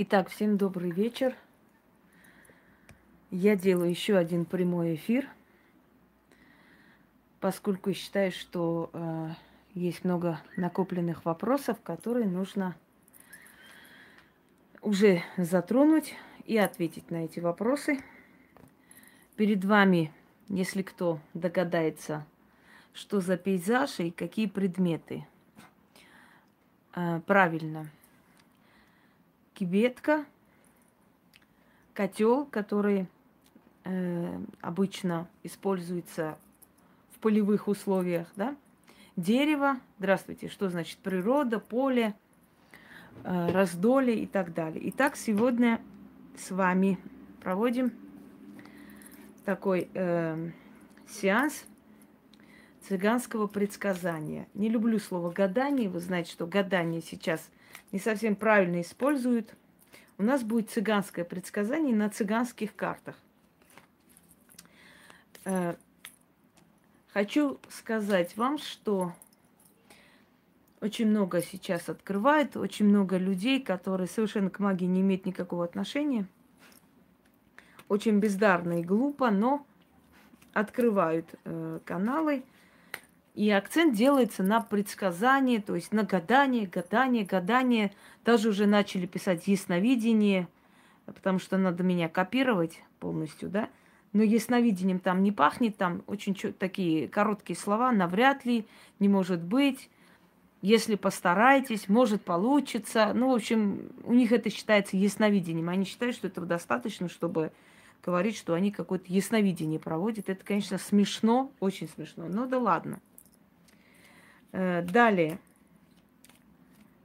Итак, всем добрый вечер. Я делаю еще один прямой эфир, поскольку считаю, что э, есть много накопленных вопросов, которые нужно уже затронуть и ответить на эти вопросы. Перед вами, если кто догадается, что за пейзаж и какие предметы. Э, правильно. Кибетка, котел, который э, обычно используется в полевых условиях, да? Дерево, здравствуйте, что значит природа, поле, э, раздолье и так далее. Итак, сегодня с вами проводим такой э, сеанс цыганского предсказания. Не люблю слово гадание. Вы знаете, что гадание сейчас не совсем правильно используют. У нас будет цыганское предсказание на цыганских картах. Э, хочу сказать вам, что очень много сейчас открывает, очень много людей, которые совершенно к магии не имеют никакого отношения. Очень бездарно и глупо, но открывают э, каналы. И акцент делается на предсказание, то есть на гадание, гадание, гадание. Даже уже начали писать ясновидение, потому что надо меня копировать полностью, да. Но ясновидением там не пахнет, там очень такие короткие слова, навряд ли, не может быть. Если постараетесь, может получиться. Ну, в общем, у них это считается ясновидением. Они считают, что этого достаточно, чтобы говорить, что они какое-то ясновидение проводят. Это, конечно, смешно, очень смешно. Ну да ладно. Э, далее.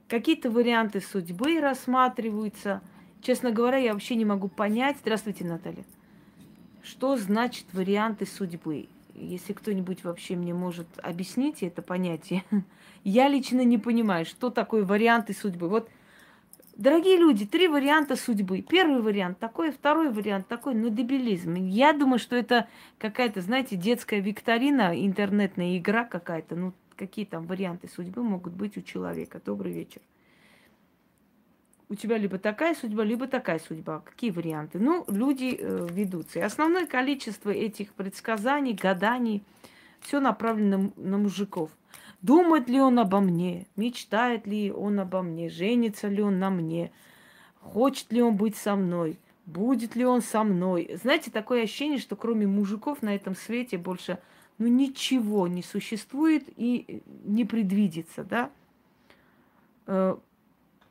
Какие-то варианты судьбы рассматриваются. Честно говоря, я вообще не могу понять. Здравствуйте, Наталья. Что значит варианты судьбы? Если кто-нибудь вообще мне может объяснить это понятие, я лично не понимаю, что такое варианты судьбы. Вот, дорогие люди, три варианта судьбы. Первый вариант такой, второй вариант такой, ну, дебилизм. Я думаю, что это какая-то, знаете, детская викторина, интернетная игра какая-то. Ну, какие там варианты судьбы могут быть у человека. Добрый вечер у тебя либо такая судьба, либо такая судьба. Какие варианты? Ну, люди э, ведутся. И основное количество этих предсказаний, гаданий, все направлено на, на мужиков. Думает ли он обо мне? Мечтает ли он обо мне? Женится ли он на мне? Хочет ли он быть со мной? Будет ли он со мной? Знаете, такое ощущение, что кроме мужиков на этом свете больше ну, ничего не существует и не предвидится, да? Э,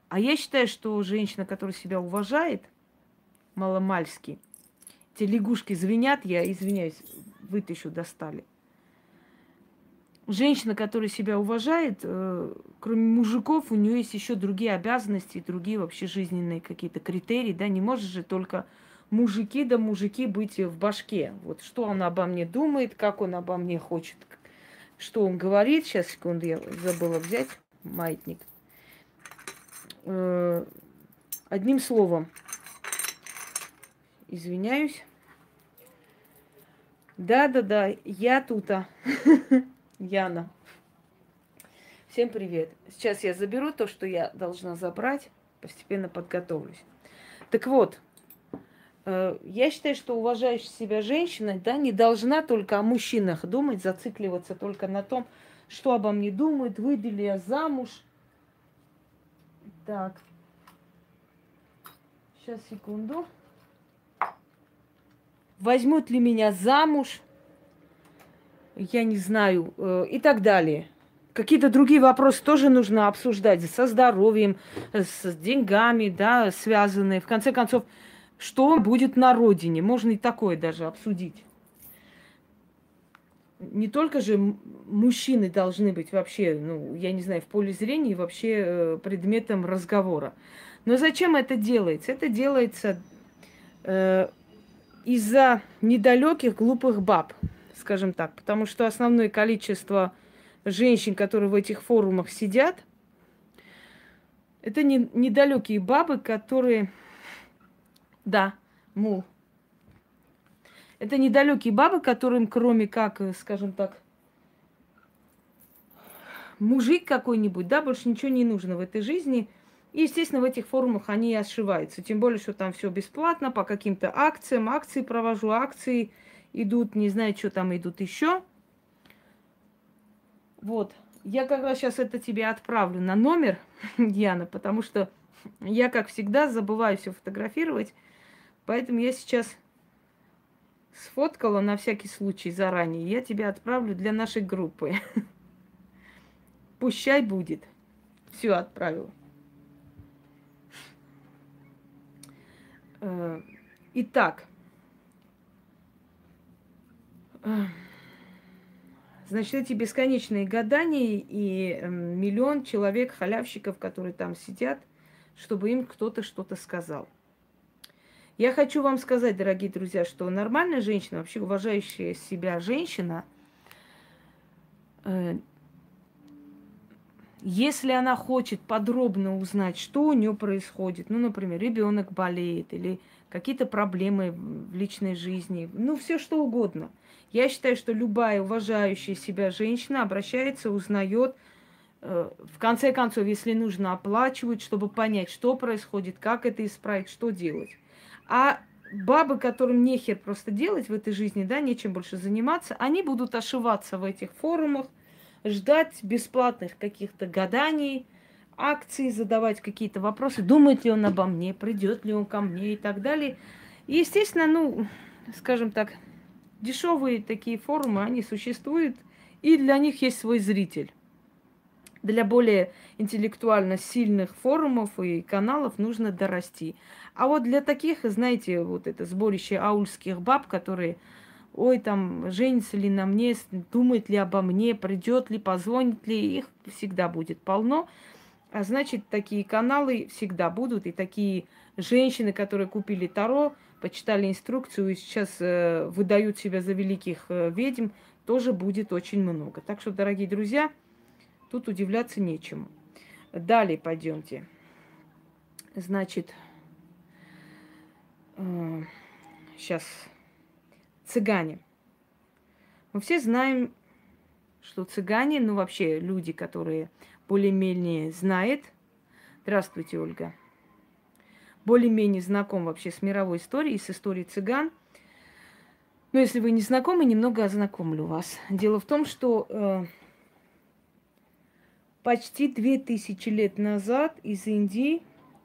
а я считаю, что женщина, которая себя уважает, маломальски, те лягушки звенят, я извиняюсь, вытащу, достали. Женщина, которая себя уважает, э, кроме мужиков, у нее есть еще другие обязанности, другие вообще жизненные какие-то критерии, да, не может же только мужики да мужики быть в башке. Вот что он обо мне думает, как он обо мне хочет, что он говорит. Сейчас, секунду, я забыла взять маятник э, одним словом, извиняюсь. Да-да-да, я тута. Яна. Всем привет. Сейчас я заберу то, что я должна забрать. Постепенно подготовлюсь. Так вот, я считаю, что уважающая себя женщина, да, не должна только о мужчинах думать, зацикливаться только на том, что обо мне думают, выйду ли я замуж – так. Сейчас, секунду. Возьмут ли меня замуж? Я не знаю. Э, и так далее. Какие-то другие вопросы тоже нужно обсуждать со здоровьем, с деньгами, да, связанные. В конце концов, что будет на родине? Можно и такое даже обсудить не только же мужчины должны быть вообще, ну, я не знаю, в поле зрения вообще э, предметом разговора. Но зачем это делается? Это делается э, из-за недалеких глупых баб, скажем так. Потому что основное количество женщин, которые в этих форумах сидят, это не, недалекие бабы, которые... Да, му, это недалекие бабы, которым, кроме как, э, скажем так, мужик какой-нибудь, да, больше ничего не нужно в этой жизни. И, естественно, в этих форумах они и ошиваются. Тем более, что там все бесплатно, по каким-то акциям. Акции провожу, акции идут, не знаю, что там идут еще. Вот. Я как раз сейчас это тебе отправлю на номер, Яна, потому что я, как всегда, забываю все фотографировать. Поэтому я сейчас сфоткала на всякий случай заранее. Я тебе отправлю для нашей группы. Пущай будет. Все отправила. Э, итак, э, значит, эти бесконечные гадания и эм, миллион человек, халявщиков, которые там сидят, чтобы им кто-то что-то сказал. Я хочу вам сказать, дорогие друзья, что нормальная женщина, вообще уважающая себя женщина, э, если она хочет подробно узнать, что у нее происходит, ну, например, ребенок болеет или какие-то проблемы в личной жизни, ну, все что угодно. Я считаю, что любая уважающая себя женщина обращается, узнает, э, в конце концов, если нужно, оплачивать, чтобы понять, что происходит, как это исправить, что делать. А бабы, которым нехер просто делать в этой жизни, да, нечем больше заниматься, они будут ошиваться в этих форумах – ждать бесплатных каких-то гаданий, акций, задавать какие-то вопросы, думает ли он обо мне, придет ли он ко мне и так далее. И, естественно, ну, скажем так, дешевые такие форумы, они существуют, и для них есть свой зритель. Для более интеллектуально сильных форумов и каналов нужно дорасти. А вот для таких, знаете, вот это сборище аульских баб, которые ой, там, женится ли на мне, думает ли обо мне, придет ли, позвонит ли, их всегда будет полно. А значит, такие каналы всегда будут, и такие женщины, которые купили Таро, почитали инструкцию и сейчас э, выдают себя за великих э, ведьм, тоже будет очень много. Так что, дорогие друзья, тут удивляться нечему. Далее пойдемте. Значит, э, сейчас цыгане. Мы все знаем, что цыгане, ну вообще люди, которые более-менее знают. Здравствуйте, Ольга. Более-менее знаком вообще с мировой историей, с историей цыган. Но если вы не знакомы, немного ознакомлю вас. Дело в том, что э, почти две тысячи лет назад из Индии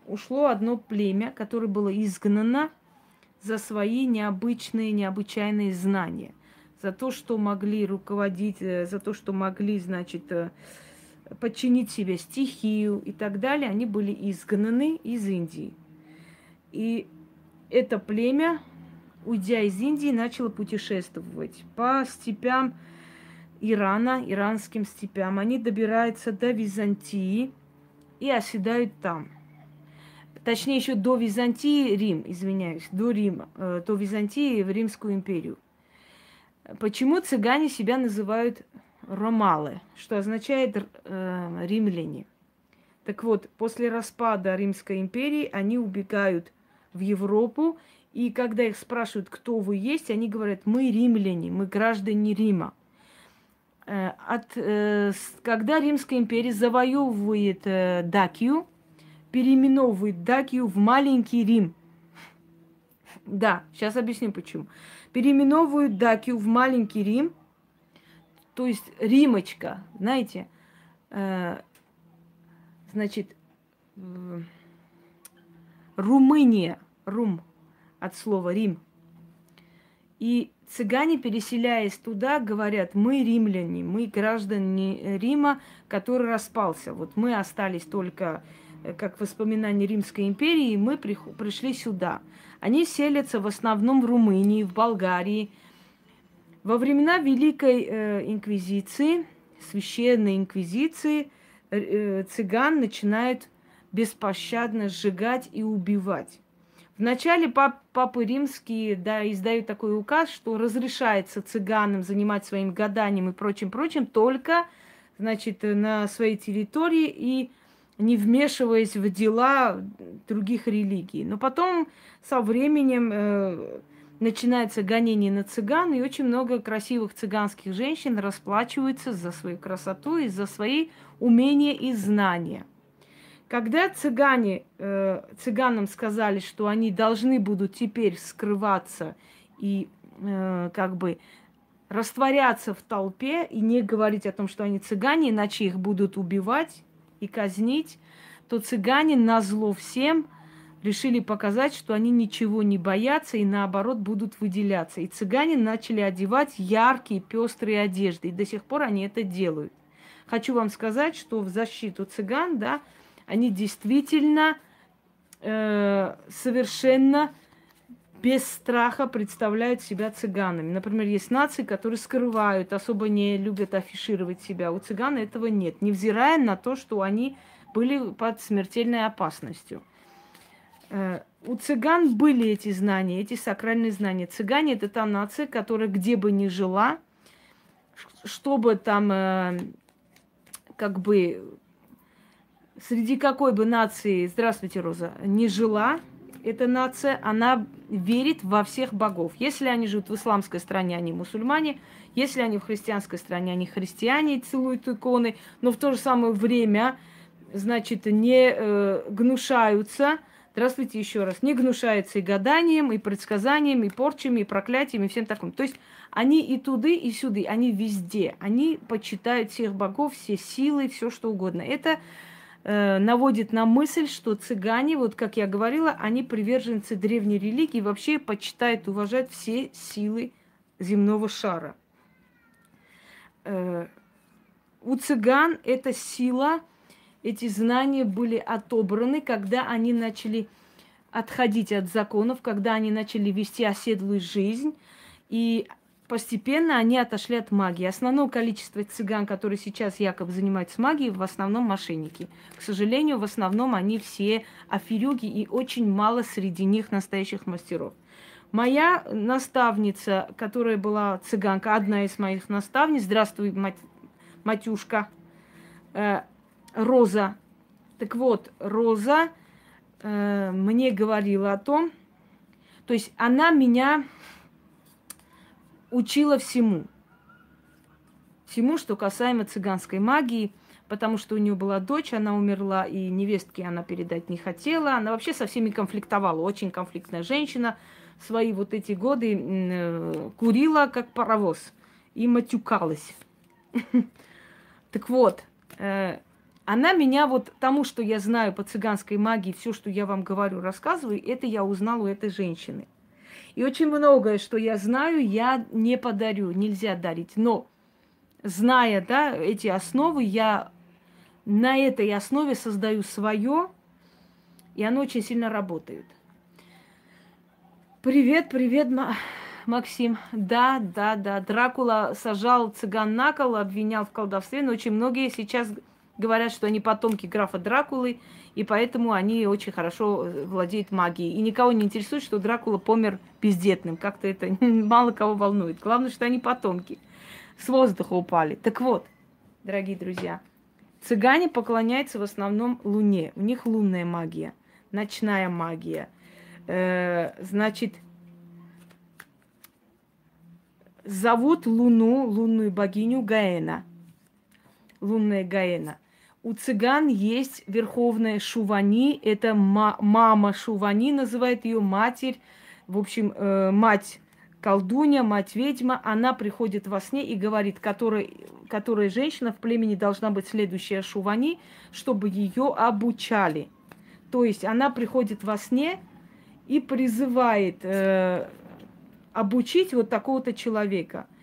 ушло одно племя, которое было изгнано за свои необычные, необычайные знания, за то, что могли руководить, э, за то, что могли, значит, э, подчинить себе стихию и так далее, они были изгнаны из Индии. И это племя, уйдя из Индии, начало путешествовать по степям Ирана, иранским степям. Они добираются до Византии и оседают там – точнее еще до Византии, Рим, извиняюсь, до Рима, э, до Византии в Римскую империю. Почему цыгане себя называют ромалы, что означает э, римляне? Так вот, после распада Римской империи они убегают в Европу, и когда их спрашивают, кто вы есть, они говорят, мы римляне, мы граждане Рима. Э, от, э, когда Римская империя завоевывает э, Дакию, переименовывает Дакию в маленький Рим. Да, сейчас объясню почему. Переименовывают Дакию в маленький Рим, то есть Римочка, знаете, значит, Румыния, Рум от слова Рим. И цыгане, переселяясь туда, говорят, мы римляне, мы граждане Рима, который распался. Вот мы остались только Э, как воспоминание Римской империи, мы пришли сюда. Они селятся в основном в Румынии, в Болгарии. Во времена Великой э, Инквизиции, Священной Инквизиции, э, цыган начинают беспощадно сжигать и убивать. Вначале пап, папы римские да, издают такой указ, что разрешается цыганам занимать своим гаданием и прочим-прочим только значит, на своей территории и не вмешиваясь в дела других религий. Но потом со временем э, начинается гонение на цыган, и очень много красивых цыганских женщин расплачиваются за свою красоту и за свои умения и знания. Когда цыгане, э, цыганам сказали, что они должны будут теперь скрываться и э, как бы растворяться в толпе и не говорить о том, что они цыгане, иначе их будут убивать и казнить, то цыгане на зло всем решили показать, что они ничего не боятся и наоборот будут выделяться. И цыгане начали одевать яркие, пестрые одежды. И до сих пор они это делают. Хочу вам сказать, что в защиту цыган, да, они действительно э, совершенно без страха представляют себя цыганами. Например, есть нации, которые скрывают, особо не любят афишировать себя. У цыган этого нет, невзирая на то, что они были под смертельной опасностью. Э, у цыган были эти знания, эти сакральные знания. Цыгане это та нация, которая где бы ни жила, чтобы там э, как бы среди какой бы нации, здравствуйте, Роза, не жила эта нация, она верит во всех богов. Если они живут в исламской стране, они мусульмане. Если они в христианской стране, они христиане и целуют иконы. Но в то же самое время, значит, не э, гнушаются, здравствуйте еще раз, не гнушаются и гаданием, и предсказанием, и порчами, и проклятиями, и всем таким. То есть они и туды, и сюды, они везде. Они почитают всех богов, все силы, все что угодно. Это наводит на мысль, что цыгане, вот как я говорила, они приверженцы древней религии, вообще почитают, уважают все силы земного шара. Э, у цыган эта сила, эти знания были отобраны, когда они начали отходить от законов, когда они начали вести оседлую жизнь, и постепенно они отошли от магии. Основное количество цыган, которые сейчас якобы занимаются магией, в основном мошенники. К сожалению, в основном они все аферюги, и очень мало среди них настоящих мастеров. Моя наставница, которая была цыганка, одна из моих наставниц, здравствуй, мать, матюшка, э, Роза. Так вот, Роза э, мне говорила о том, то есть она меня учила всему. Всему, что касаемо цыганской магии, потому что у нее была дочь, она умерла, и невестке она передать не хотела. Она вообще со всеми конфликтовала, очень конфликтная женщина. Свои вот эти годы э, курила, как паровоз, и матюкалась. Так вот, э, она меня вот тому, что я знаю по цыганской магии, все, что я вам говорю, рассказываю, это я узнала у этой женщины. И очень многое, что я знаю, я не подарю, нельзя дарить. Но зная да, эти основы, я на этой основе создаю свое, и оно очень сильно работает. Привет, привет, Максим. Да, да, да. Дракула сажал цыган на кол, обвинял в колдовстве, но очень многие сейчас говорят, что они потомки графа Дракулы, и поэтому они очень хорошо э, владеют магией. И никого не интересует, что Дракула помер бездетным. Как-то это мало кого волнует. Главное, что они потомки. С воздуха упали. Так вот, дорогие друзья, цыгане поклоняются в основном Луне. У них лунная магия, ночная магия. Э, значит, зовут Луну, лунную богиню Гаэна. Лунная Гаэна – у цыган есть верховная Шувани, это мама Шувани, называет ее матерь, в общем, э, мать колдунья, мать ведьма, она приходит во сне и говорит, которая, которая женщина в племени должна быть следующая Шувани, чтобы ее обучали. То есть она приходит во сне и призывает э, обучить вот такого-то человека –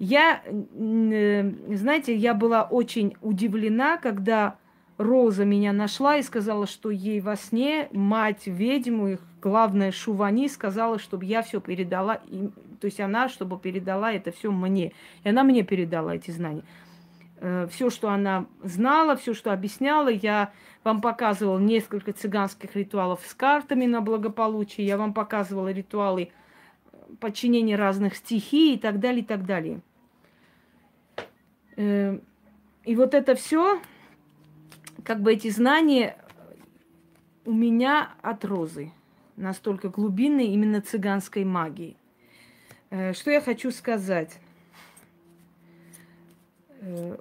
я, э, знаете, я была очень удивлена, когда Роза меня нашла и сказала, что ей во сне мать ведьму, их главная Шувани, сказала, чтобы я все передала, им, то есть она, чтобы передала это все мне. И она мне передала эти знания. Э, все, что она знала, все, что объясняла, я вам показывала несколько цыганских ритуалов с картами на благополучие, я вам показывала ритуалы подчинения разных стихий и так далее, и так далее. Эм, и вот это все, как бы эти знания у меня от розы, настолько глубинной именно цыганской магии. Э, что я хочу сказать? Э,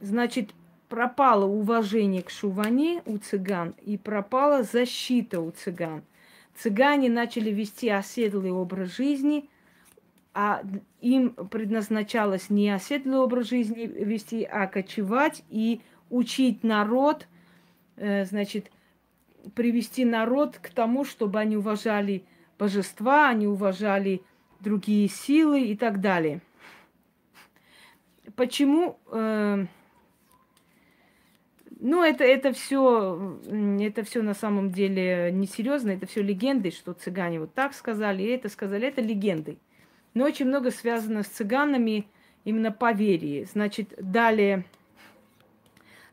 значит, пропало уважение к шуване у цыган и пропала защита у цыган. Цыгане начали вести оседлый образ жизни, а им предназначалось не оседлый образ жизни вести, а кочевать и учить народ, э, значит, привести народ к тому, чтобы они уважали божества, они уважали другие силы и так далее. Почему? Э, ну, это, это все, это все на самом деле несерьезно, это все легенды, что цыгане вот так сказали, и это сказали, это легенды. Но очень много связано с цыганами именно поверье. Значит, далее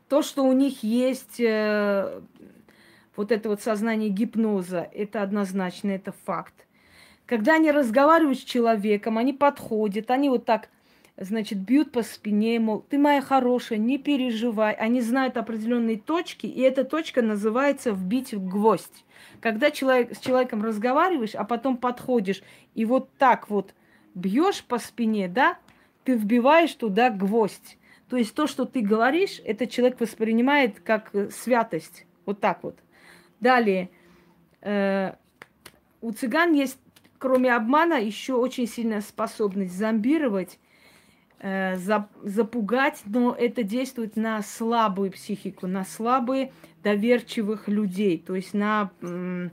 то, что у них есть э, вот это вот сознание гипноза, это однозначно, это факт. Когда они разговаривают с человеком, они подходят, они вот так, значит, бьют по спине, мол, ты моя хорошая, не переживай. Они знают определенные точки, и эта точка называется вбить в гвоздь. Когда человек, с человеком разговариваешь, а потом подходишь и вот так вот бьешь по спине, да, ты вбиваешь туда гвоздь. То есть то, что ты говоришь, этот человек воспринимает как э, святость. Вот так вот. Далее. Э, у цыган есть, кроме обмана, еще очень сильная способность зомбировать, э, запугать, но это действует на слабую психику, на слабые доверчивых людей. То есть на м,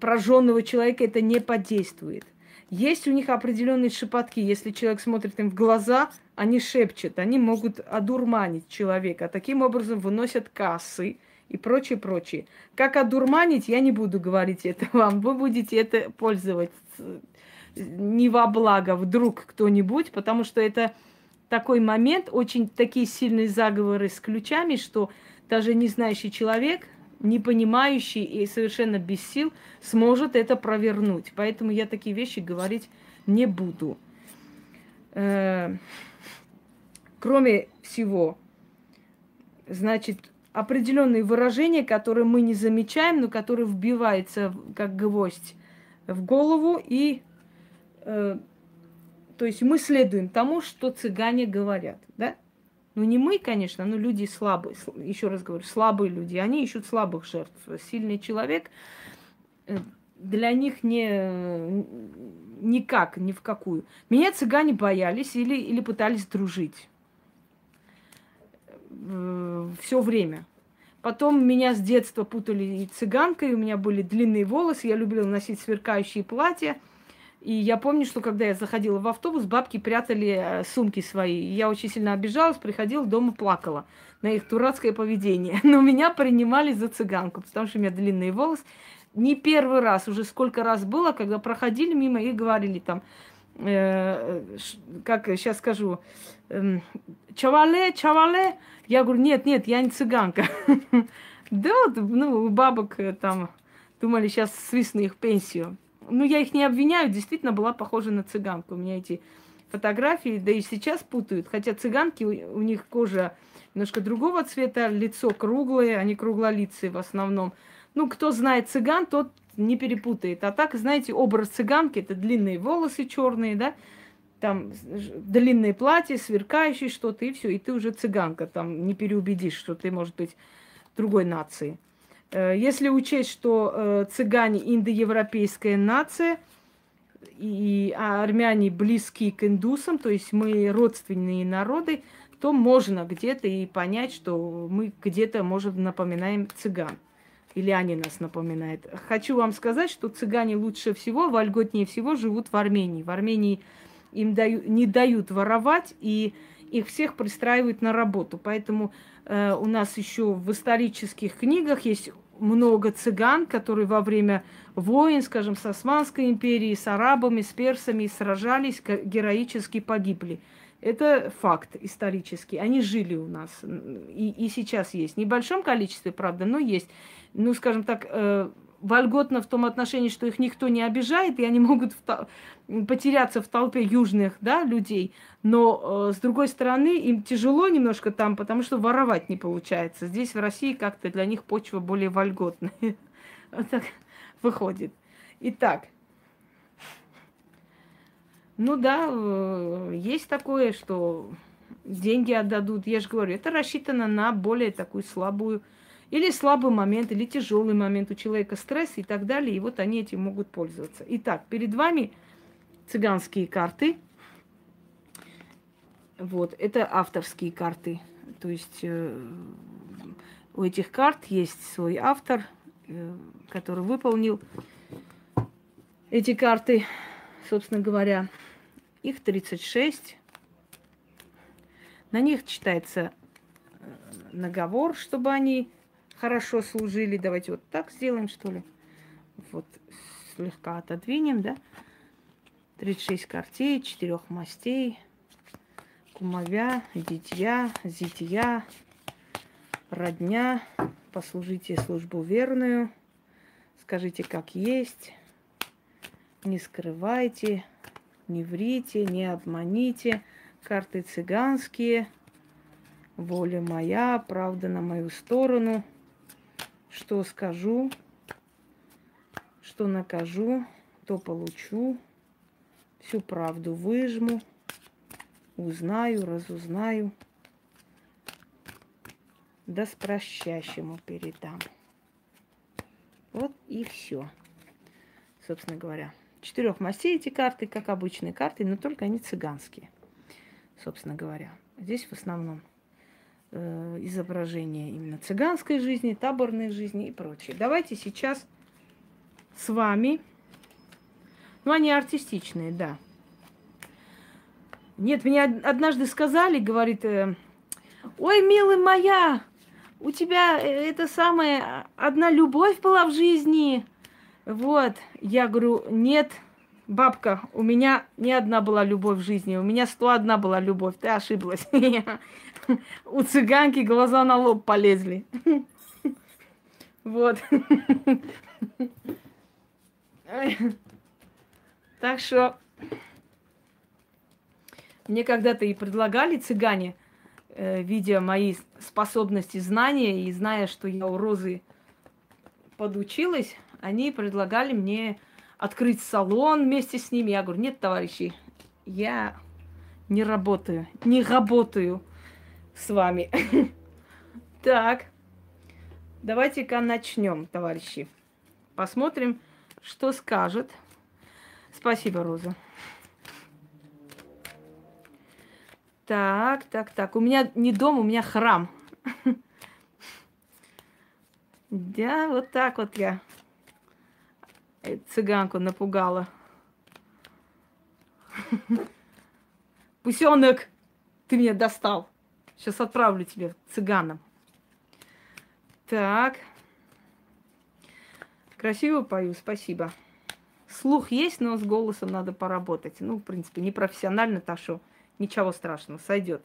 прожженного человека это не подействует. Есть у них определенные шепотки. Если человек смотрит им в глаза, они шепчут, они могут одурманить человека. Таким образом выносят кассы и прочее, прочее. Как одурманить, я не буду говорить это вам. Вы будете это пользоваться не во благо вдруг кто-нибудь, потому что это такой момент, очень такие сильные заговоры с ключами, что даже не знающий человек не понимающий и совершенно без сил сможет это провернуть. Поэтому я такие вещи говорить не буду. Э, кроме всего, значит, определенные выражения, которые мы не замечаем, но которые вбиваются как гвоздь в голову и э, то есть мы следуем тому, что цыгане говорят, да? Ну, не мы, конечно, но люди слабые. Еще раз говорю, слабые люди. Они ищут слабых жертв. Сильный человек э, для них не никак, ни в какую. Меня цыгане боялись или, или пытались дружить. Э, Все время. Потом меня с детства путали и цыганкой, у меня были длинные волосы, я любила носить сверкающие платья. И я помню, что когда я заходила в автобус, бабки прятали э, сумки свои. Я очень сильно обижалась, приходила дома, плакала на их дурацкое поведение. Но меня принимали за цыганку, потому что у меня длинные волосы. Не первый раз, уже сколько раз было, когда проходили мимо и говорили там, э, как сейчас скажу, э, чавале, чавале. Я говорю, нет, нет, я не цыганка. Да, ну, у бабок э, там думали, сейчас свистну их пенсию ну, я их не обвиняю, действительно была похожа на цыганку. У меня эти фотографии, да и сейчас путают. Хотя цыганки, у, них кожа немножко другого цвета, лицо круглое, они круглолицые в основном. Ну, кто знает цыган, тот не перепутает. А так, знаете, образ цыганки это длинные волосы черные, да, там длинные платья, сверкающие что-то, и все, и ты уже цыганка, там не переубедишь, что ты, может быть, другой нации. Э, если учесть, что э, цыгане индоевропейская нация, и армяне близки к индусам, то есть мы родственные народы, то можно где-то и понять, что мы где-то, может, напоминаем цыган. Или они нас напоминают. Хочу вам сказать, что цыгане лучше всего, вольготнее всего живут в Армении. В Армении им даю, не дают воровать, и их всех пристраивают на работу. Поэтому у нас еще в исторических книгах есть много цыган, которые во время войн, скажем, с Османской империей, с арабами, с персами сражались, героически погибли. Это факт исторический. Они жили у нас и, и сейчас есть. В небольшом количестве, правда, но есть. Ну, скажем так, э, вольготно в том отношении, что их никто не обижает, и они могут в, потеряться в толпе южных да, людей. Но, э, с другой стороны, им тяжело немножко там, потому что воровать не получается. Здесь, в России, как-то для них почва более вольготная. Вот так выходит. Итак, ну да, э, есть такое, что деньги отдадут. Я же говорю, это рассчитано на более такую слабую или слабый момент, или тяжелый момент у человека, стресс и так далее. И вот они этим могут пользоваться. Итак, перед вами цыганские карты. Вот, это авторские карты. То есть э, у этих карт есть свой автор, э, который выполнил эти карты, собственно говоря. Их 36. На них читается э, наговор, чтобы они хорошо служили. Давайте вот так сделаем, что ли. Вот слегка отодвинем, да. 36 картей, четырех мастей, кумовя, дитя, зитья, родня, послужите службу верную, скажите, как есть, не скрывайте, не врите, не обманите, карты цыганские, воля моя, правда на мою сторону – что скажу, что накажу, то получу, всю правду выжму, узнаю, разузнаю, да с прощащему передам. Вот и все, собственно говоря. Четырех мастей эти карты, как обычные карты, но только они цыганские, собственно говоря. Здесь в основном изображения именно цыганской жизни, таборной жизни и прочее. Давайте сейчас с вами, ну они артистичные, да. Нет, мне однажды сказали, говорит, э, ой, милая моя, у тебя э, это самая одна любовь была в жизни. Вот, я говорю, нет, бабка, у меня не одна была любовь в жизни, у меня сто одна была любовь, ты ошиблась. У цыганки глаза на лоб полезли. Вот. Так что мне когда-то и предлагали цыгане, э, видя мои способности, знания и зная, что я у Розы подучилась, они предлагали мне открыть салон вместе с ними. Я говорю, нет, товарищи, я не работаю, не работаю с вами. Так, давайте-ка начнем, товарищи. Посмотрим, что скажет. Спасибо, Роза. Так, так, так. У меня не дом, у меня храм. Да, вот так вот я цыганку напугала. Пусенок, ты меня достал. Сейчас отправлю тебе цыганам. Так. Красиво пою, спасибо. Слух есть, но с голосом надо поработать. Ну, в принципе, не профессионально, так что ничего страшного, сойдет.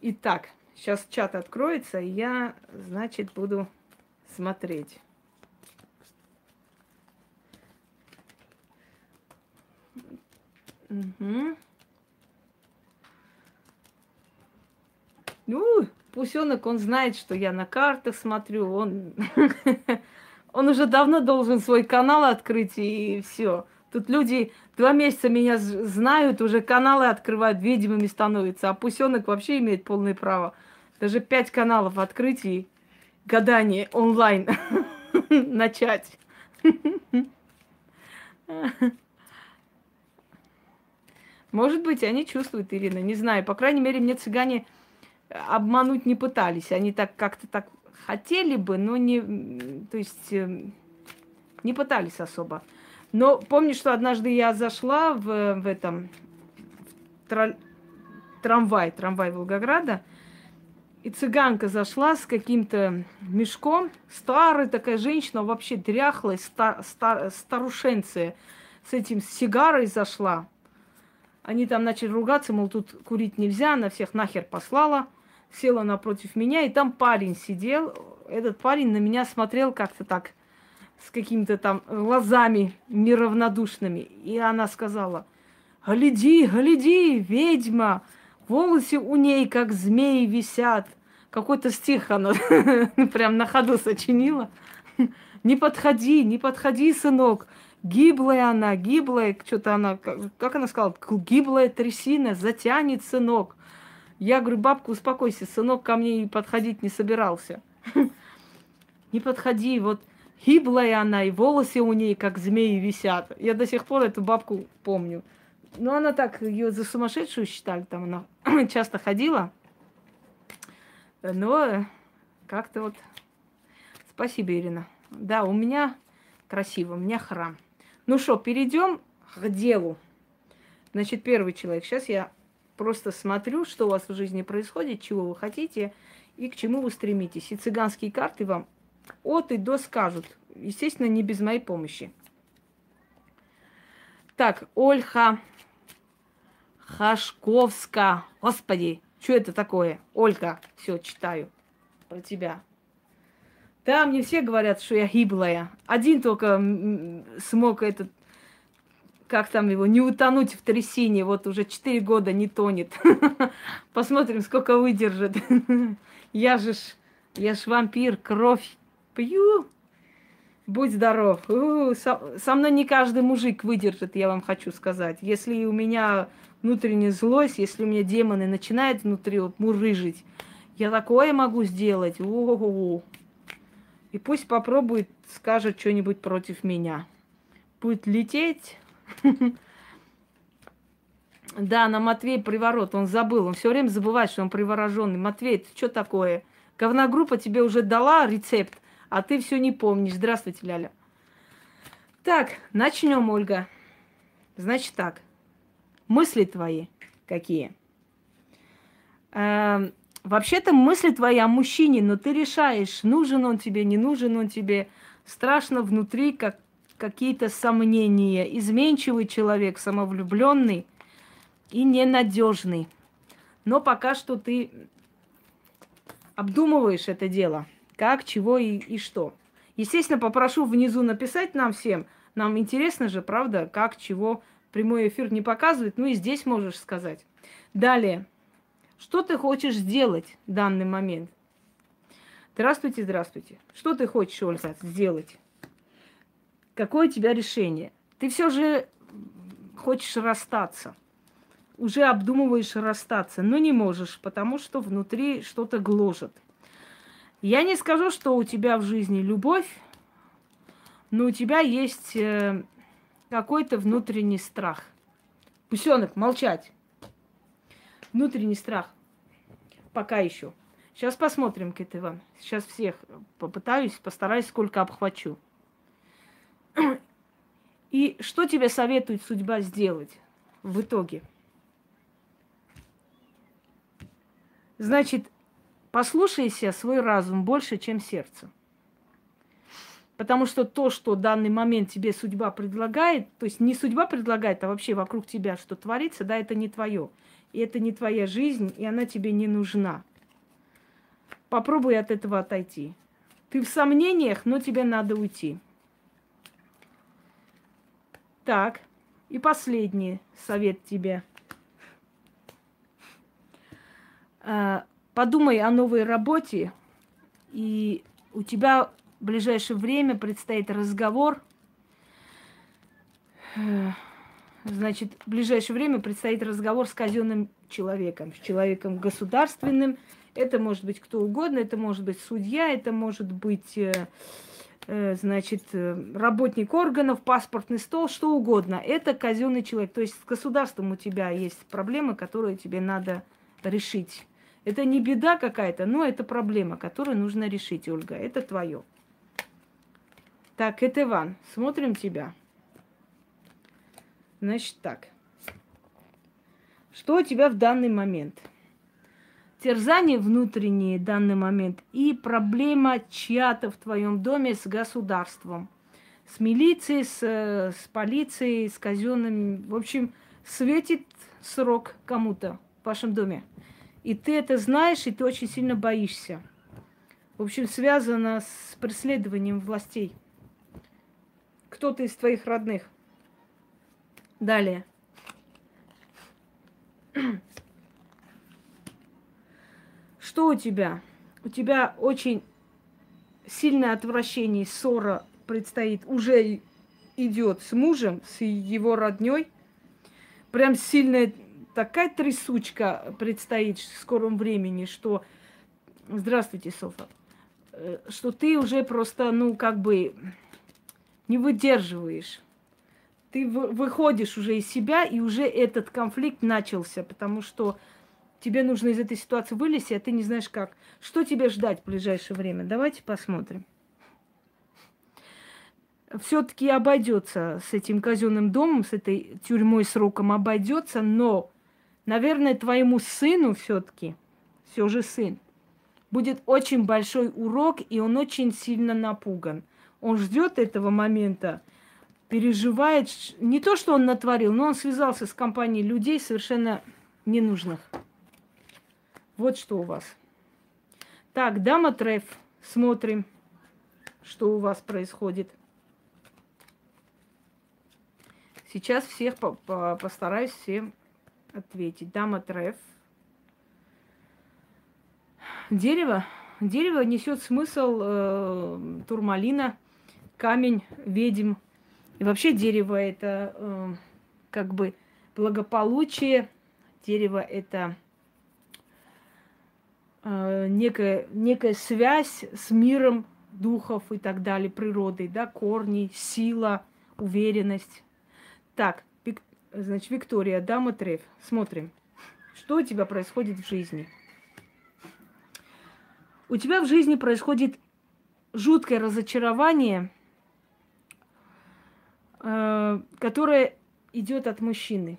Итак, сейчас чат откроется, и я, значит, буду смотреть. Угу. Ну, пусенок, он знает, что я на картах смотрю, он, он уже давно должен свой канал открыть и все. Тут люди два месяца меня знают, уже каналы открывают, ведьмами становятся, а пусенок вообще имеет полное право. Даже пять каналов открыть и гадание онлайн начать. Может быть, они чувствуют, Ирина, не знаю. По крайней мере, мне цыгане обмануть не пытались. Они так как-то так хотели бы, но не, то есть эм, не пытались особо. Но помню, что однажды я зашла в, в этом в тра, трамвай, трамвай Волгограда, и цыганка зашла с каким-то мешком, старая такая женщина, вообще дряхлая, стар, стар, старушенция, с этим сигарой зашла. Они там начали ругаться, мол, тут курить нельзя, она всех нахер послала села напротив меня, и там парень сидел. Этот парень на меня смотрел как-то так, с какими-то там глазами неравнодушными. И она сказала, гляди, гляди, ведьма, волосы у ней как змеи висят. Какой-то стих она прям на ходу сочинила. Не подходи, не подходи, сынок. Гиблая она, гиблая, что-то она, как, как она сказала, гиблая трясина, затянет сынок. Я говорю, бабка, успокойся, сынок ко мне подходить не собирался. Не подходи, вот гиблая она, и волосы у ней, как змеи, висят. Я до сих пор эту бабку помню. Но она так, ее за сумасшедшую считали, там она часто ходила. Но как-то вот... Спасибо, Ирина. Да, у меня красиво, у меня храм. Ну что, перейдем к делу. Значит, первый человек. Сейчас я просто смотрю, что у вас в жизни происходит, чего вы хотите и к чему вы стремитесь. И цыганские карты вам от и до скажут. Естественно, не без моей помощи. Так, Ольха Хашковска. Господи, что это такое? Ольга, все, читаю про тебя. Да, мне все говорят, что я гиблая. Один только смог этот, как там его, не утонуть в трясине. Вот уже четыре года не тонет. Посмотрим, сколько выдержит. Я же ж, я ж вампир, кровь пью. Будь здоров. Со, мной не каждый мужик выдержит, я вам хочу сказать. Если у меня внутренняя злость, если у меня демоны начинают внутри вот мурыжить, я такое могу сделать. И пусть попробует, скажет что-нибудь против меня. Будет лететь. Да, на Матвей приворот, он забыл, он все время забывает, что он привороженный. Матвей, ты что такое? Говногруппа тебе уже дала рецепт, а ты все не помнишь. Здравствуйте, Ляля. Так, начнем, Ольга. Значит так, мысли твои какие? Эм, Вообще-то мысли твои о мужчине, но ты решаешь, нужен он тебе, не нужен он тебе. Страшно внутри, как какие-то сомнения. Изменчивый человек, самовлюбленный и ненадежный. Но пока что ты обдумываешь это дело. Как, чего и, и что. Естественно, попрошу внизу написать нам всем. Нам интересно же, правда, как, чего. Прямой эфир не показывает. Ну и здесь можешь сказать. Далее. Что ты хочешь сделать в данный момент? Здравствуйте, здравствуйте. Что ты хочешь, Ольга, сделать? Какое у тебя решение? Ты все же хочешь расстаться. Уже обдумываешь расстаться, но не можешь, потому что внутри что-то гложет. Я не скажу, что у тебя в жизни любовь, но у тебя есть э, какой-то внутренний страх. Пусенок, молчать внутренний страх. Пока еще. Сейчас посмотрим, Кит Иван. Сейчас всех попытаюсь, постараюсь, сколько обхвачу. И что тебе советует судьба сделать в итоге? Значит, послушайся свой разум больше, чем сердце. Потому что то, что в данный момент тебе судьба предлагает, то есть не судьба предлагает, а вообще вокруг тебя что творится, да, это не твое и это не твоя жизнь, и она тебе не нужна. Попробуй от этого отойти. Ты в сомнениях, но тебе надо уйти. Так, и последний совет тебе. А, подумай о новой работе, и у тебя в ближайшее время предстоит разговор Значит, в ближайшее время предстоит разговор с казенным человеком, с человеком государственным. Это может быть кто угодно, это может быть судья, это может быть, э, э, значит, э, работник органов, паспортный стол, что угодно. Это казенный человек. То есть с государством у тебя есть проблемы, которые тебе надо решить. Это не беда какая-то, но это проблема, которую нужно решить, Ольга. Это твое. Так, это Иван. Смотрим тебя. Значит так. Что у тебя в данный момент? Терзание внутреннее в данный момент и проблема чья-то в твоем доме с государством. С милицией, с, с полицией, с казенными. В общем, светит срок кому-то в вашем доме. И ты это знаешь, и ты очень сильно боишься. В общем, связано с преследованием властей. Кто-то из твоих родных. Далее. Что у тебя? У тебя очень сильное отвращение, ссора предстоит уже идет с мужем, с его родней. Прям сильная такая трясучка предстоит в скором времени, что... Здравствуйте, Софа. Э, что ты уже просто, ну, как бы не выдерживаешь. Ты выходишь уже из себя, и уже этот конфликт начался, потому что тебе нужно из этой ситуации вылезти, а ты не знаешь как. Что тебе ждать в ближайшее время? Давайте посмотрим. Все-таки обойдется с этим казенным домом, с этой тюрьмой сроком обойдется, но наверное, твоему сыну все-таки, все же сын, будет очень большой урок, и он очень сильно напуган. Он ждет этого момента, переживает не то, что он натворил, но он связался с компанией людей совершенно ненужных. Вот что у вас. Так, дама треф. Смотрим, что у вас происходит. Сейчас всех по -по постараюсь всем ответить. Дама треф. Дерево. Дерево несет смысл э, турмалина, камень, ведьм. И вообще дерево это э, как бы благополучие. Дерево это э, некая, некая связь с миром духов и так далее, природой, да, корни, сила, уверенность. Так, Значит, Виктория, дама Треф. Смотрим, что у тебя происходит в жизни. У тебя в жизни происходит жуткое разочарование, э, которое идет от мужчины.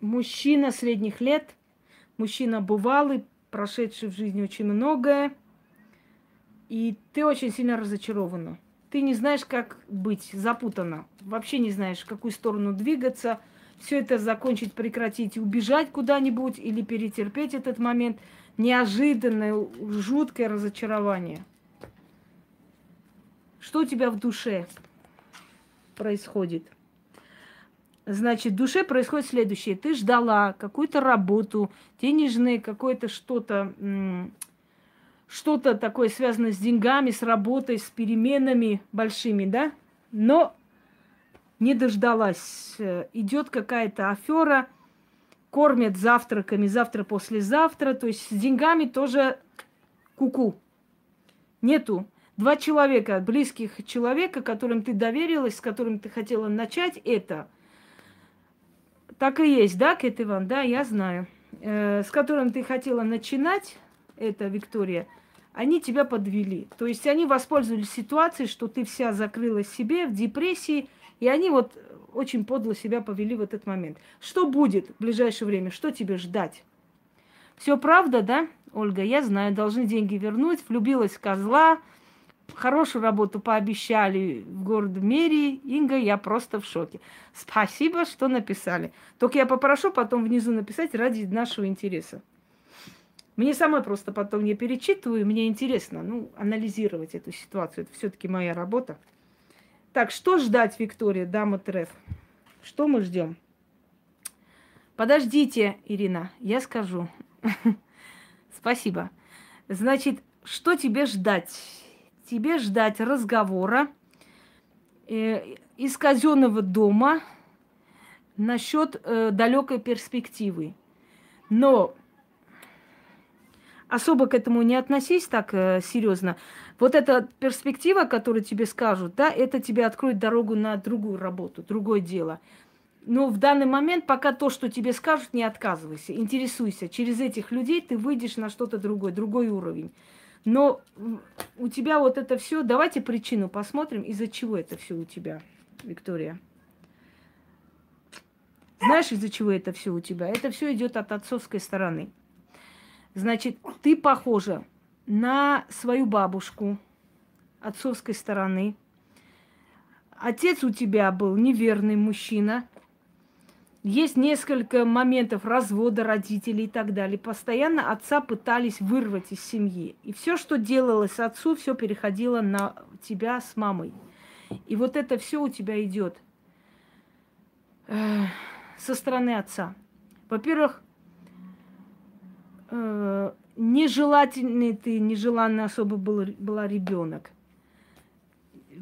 Мужчина средних лет, мужчина бывалый, прошедший в жизни очень многое, и ты очень сильно разочарована. Ты не знаешь, как быть, запутана. Вообще не знаешь, в какую сторону двигаться – все это закончить, прекратить, убежать куда-нибудь или перетерпеть этот момент. Неожиданное, жуткое разочарование. Что у тебя в душе происходит? Значит, в душе происходит следующее. Ты ждала какую-то работу, денежные, какое-то что-то, что-то такое связанное с деньгами, с работой, с переменами большими, да? Но не дождалась. Э, идет какая-то афера, кормят завтраками завтра послезавтра, то есть с деньгами тоже куку. -ку. Нету. Два человека, близких человека, которым ты доверилась, с которым ты хотела начать это. Так и есть, да, Кэт Иван? Да, я знаю. Э, с которым ты хотела начинать, это Виктория, они тебя подвели. То есть они воспользовались ситуацией, что ты вся закрылась себе в депрессии, и они вот очень подло себя повели в этот момент. Что будет в ближайшее время? Что тебе ждать? Все правда, да, Ольга? Я знаю, должны деньги вернуть. Влюбилась в козла, хорошую работу пообещали в городе Мерии. Инга, я просто в шоке. Спасибо, что написали. Только я попрошу потом внизу написать ради нашего интереса. Мне самой просто потом не перечитываю, мне интересно, ну, анализировать эту ситуацию. Это все-таки моя работа. Так, что ждать, Виктория, дама Треф? Что мы ждем? Подождите, Ирина, я скажу. Спасибо. Значит, что тебе ждать? Тебе ждать разговора э, из казенного дома насчет э, далекой перспективы. Но особо к этому не относись так э, серьезно. Вот эта перспектива, которую тебе скажут, да, это тебе откроет дорогу на другую работу, другое дело. Но в данный момент пока то, что тебе скажут, не отказывайся, интересуйся. Через этих людей ты выйдешь на что-то другое, другой уровень. Но у тебя вот это все, давайте причину посмотрим, из-за чего это все у тебя, Виктория. Знаешь, из-за чего это все у тебя? Это все идет от отцовской стороны. Значит, ты похожа на свою бабушку отцовской стороны. Отец у тебя был неверный мужчина. Есть несколько моментов развода родителей и так далее. Постоянно отца пытались вырвать из семьи. И все, что делалось отцу, все переходило на тебя с мамой. И вот это все у тебя идет э, со стороны отца. Во-первых, э, нежелательный ты, нежеланный особо был, была ребенок.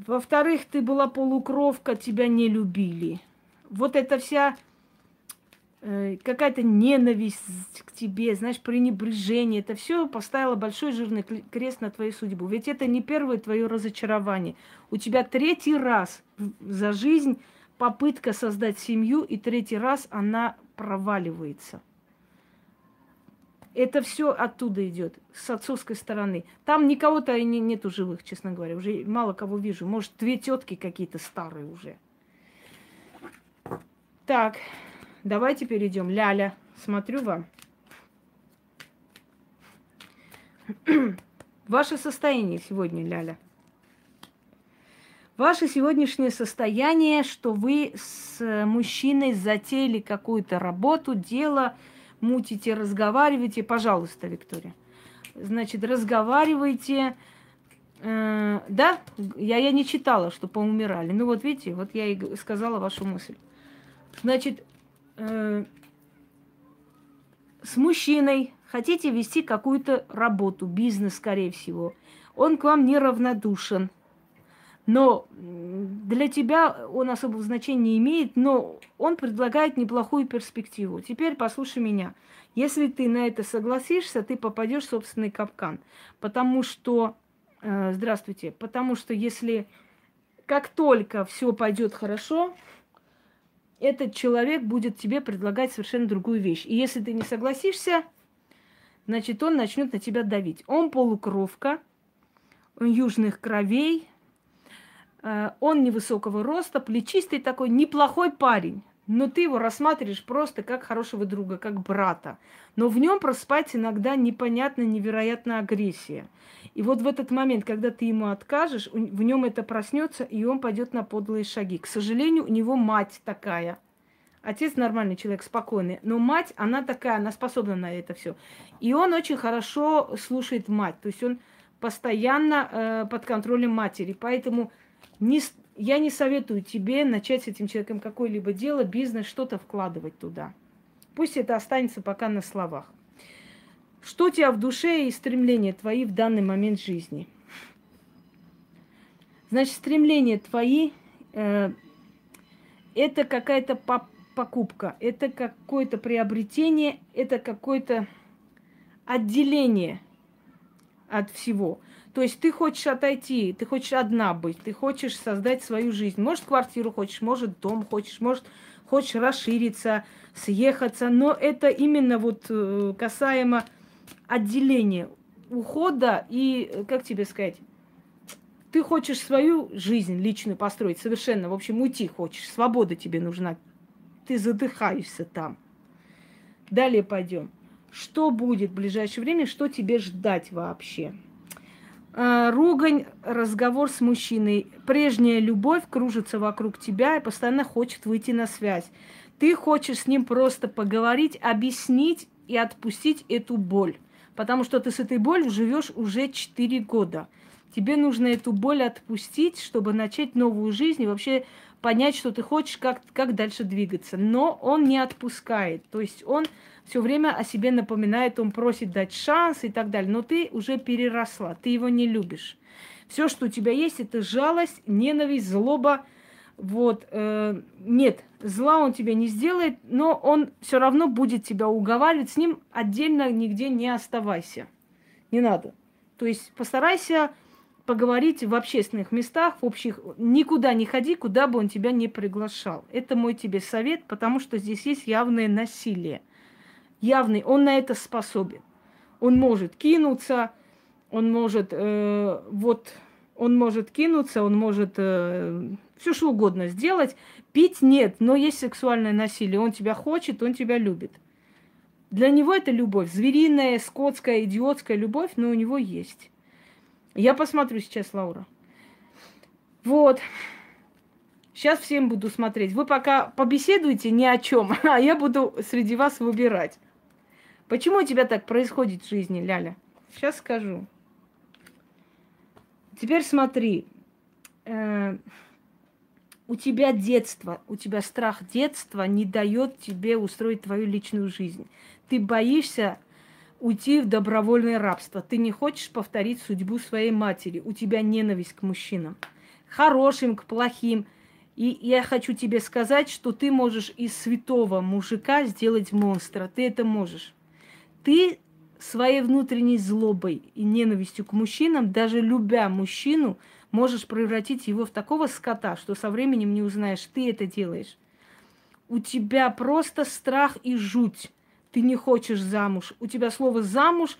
Во-вторых, ты была полукровка, тебя не любили. Вот эта вся какая-то ненависть к тебе, знаешь, пренебрежение, это все поставило большой жирный крест на твою судьбу. Ведь это не первое твое разочарование. У тебя третий раз за жизнь попытка создать семью, и третий раз она проваливается. Это все оттуда идет, с отцовской стороны. Там никого-то не, нету живых, честно говоря. Уже мало кого вижу. Может, две тетки какие-то старые уже. Так, давайте перейдем. Ляля, смотрю вам. Ваше состояние сегодня, Ляля. Ваше сегодняшнее состояние, что вы с мужчиной затеяли какую-то работу, дело, мутите, разговаривайте. Пожалуйста, Виктория. Значит, разговаривайте. Э, да, я, я не читала, что поумирали. Ну вот видите, вот я и сказала вашу мысль. Значит, э, с мужчиной хотите вести какую-то работу, бизнес, скорее всего. Он к вам неравнодушен. Но для тебя он особого значения не имеет, но он предлагает неплохую перспективу. Теперь послушай меня. Если ты на это согласишься, ты попадешь в собственный капкан. Потому что, э, здравствуйте, потому что если как только все пойдет хорошо, этот человек будет тебе предлагать совершенно другую вещь. И если ты не согласишься, значит, он начнет на тебя давить. Он полукровка, он южных кровей, Э, он невысокого роста, плечистый такой, неплохой парень. Но ты его рассматриваешь просто как хорошего друга, как брата. Но в нем просыпается иногда непонятная, невероятная агрессия. И вот в этот момент, когда ты ему откажешь, в нем это проснется, и он пойдет на подлые шаги. К сожалению, у него мать такая. Отец нормальный человек, спокойный. Но мать, она такая, она способна на это все. И он очень хорошо слушает мать. То есть он постоянно э, под контролем матери. Поэтому не, я не советую тебе начать с этим человеком какое-либо дело, бизнес, что-то вкладывать туда. Пусть это останется пока на словах. Что у тебя в душе и стремления твои в данный момент жизни? Значит, стремления твои э, это какая-то покупка, это какое-то приобретение, это какое-то отделение от всего. То есть ты хочешь отойти, ты хочешь одна быть, ты хочешь создать свою жизнь. Может, квартиру хочешь, может, дом хочешь, может, хочешь расшириться, съехаться. Но это именно вот э, касаемо отделения, ухода и, как тебе сказать, ты хочешь свою жизнь личную построить совершенно, в общем, уйти хочешь, свобода тебе нужна. Ты задыхаешься там. Далее пойдем. Что будет в ближайшее время, что тебе ждать вообще? Э, ругань, разговор с мужчиной. Прежняя любовь кружится вокруг тебя и постоянно хочет выйти на связь. Ты хочешь с ним просто поговорить, объяснить и отпустить эту боль. Потому что ты с этой болью живешь уже 4 года. Тебе нужно эту боль отпустить, чтобы начать новую жизнь и вообще понять, что ты хочешь, как, как дальше двигаться. Но он не отпускает. То есть он все время о себе напоминает, он просит дать шанс и так далее. Но ты уже переросла, ты его не любишь. Все, что у тебя есть, это жалость, ненависть, злоба. Вот, э, нет, зла он тебе не сделает, но он все равно будет тебя уговаривать. С ним отдельно нигде не оставайся. Не надо. То есть постарайся поговорить в общественных местах, в общих, никуда не ходи, куда бы он тебя не приглашал. Это мой тебе совет, потому что здесь есть явное насилие явный, он на это способен. Он может кинуться, он может э, вот, он может кинуться, он может э, все что угодно сделать. Пить нет, но есть сексуальное насилие. Он тебя хочет, он тебя любит. Для него это любовь. Звериная, скотская, идиотская любовь, но у него есть. Я посмотрю сейчас, Лаура. Вот. Сейчас всем буду смотреть. Вы пока побеседуйте ни о чем, а я буду среди вас выбирать. Почему у тебя так происходит в жизни, Ляля? Сейчас скажу. Теперь смотри. Э, у тебя детство, у тебя страх детства не дает тебе устроить твою личную жизнь. Ты боишься уйти в добровольное рабство. Ты не хочешь повторить судьбу своей матери. У тебя ненависть к мужчинам. хорошим к плохим. И я хочу тебе сказать, что ты можешь из святого мужика сделать монстра. Ты это можешь. Ты своей внутренней злобой и ненавистью к мужчинам, даже любя мужчину, можешь превратить его в такого скота, что со временем не узнаешь, ты это делаешь. У тебя просто страх и жуть. Ты не хочешь замуж. У тебя слово замуж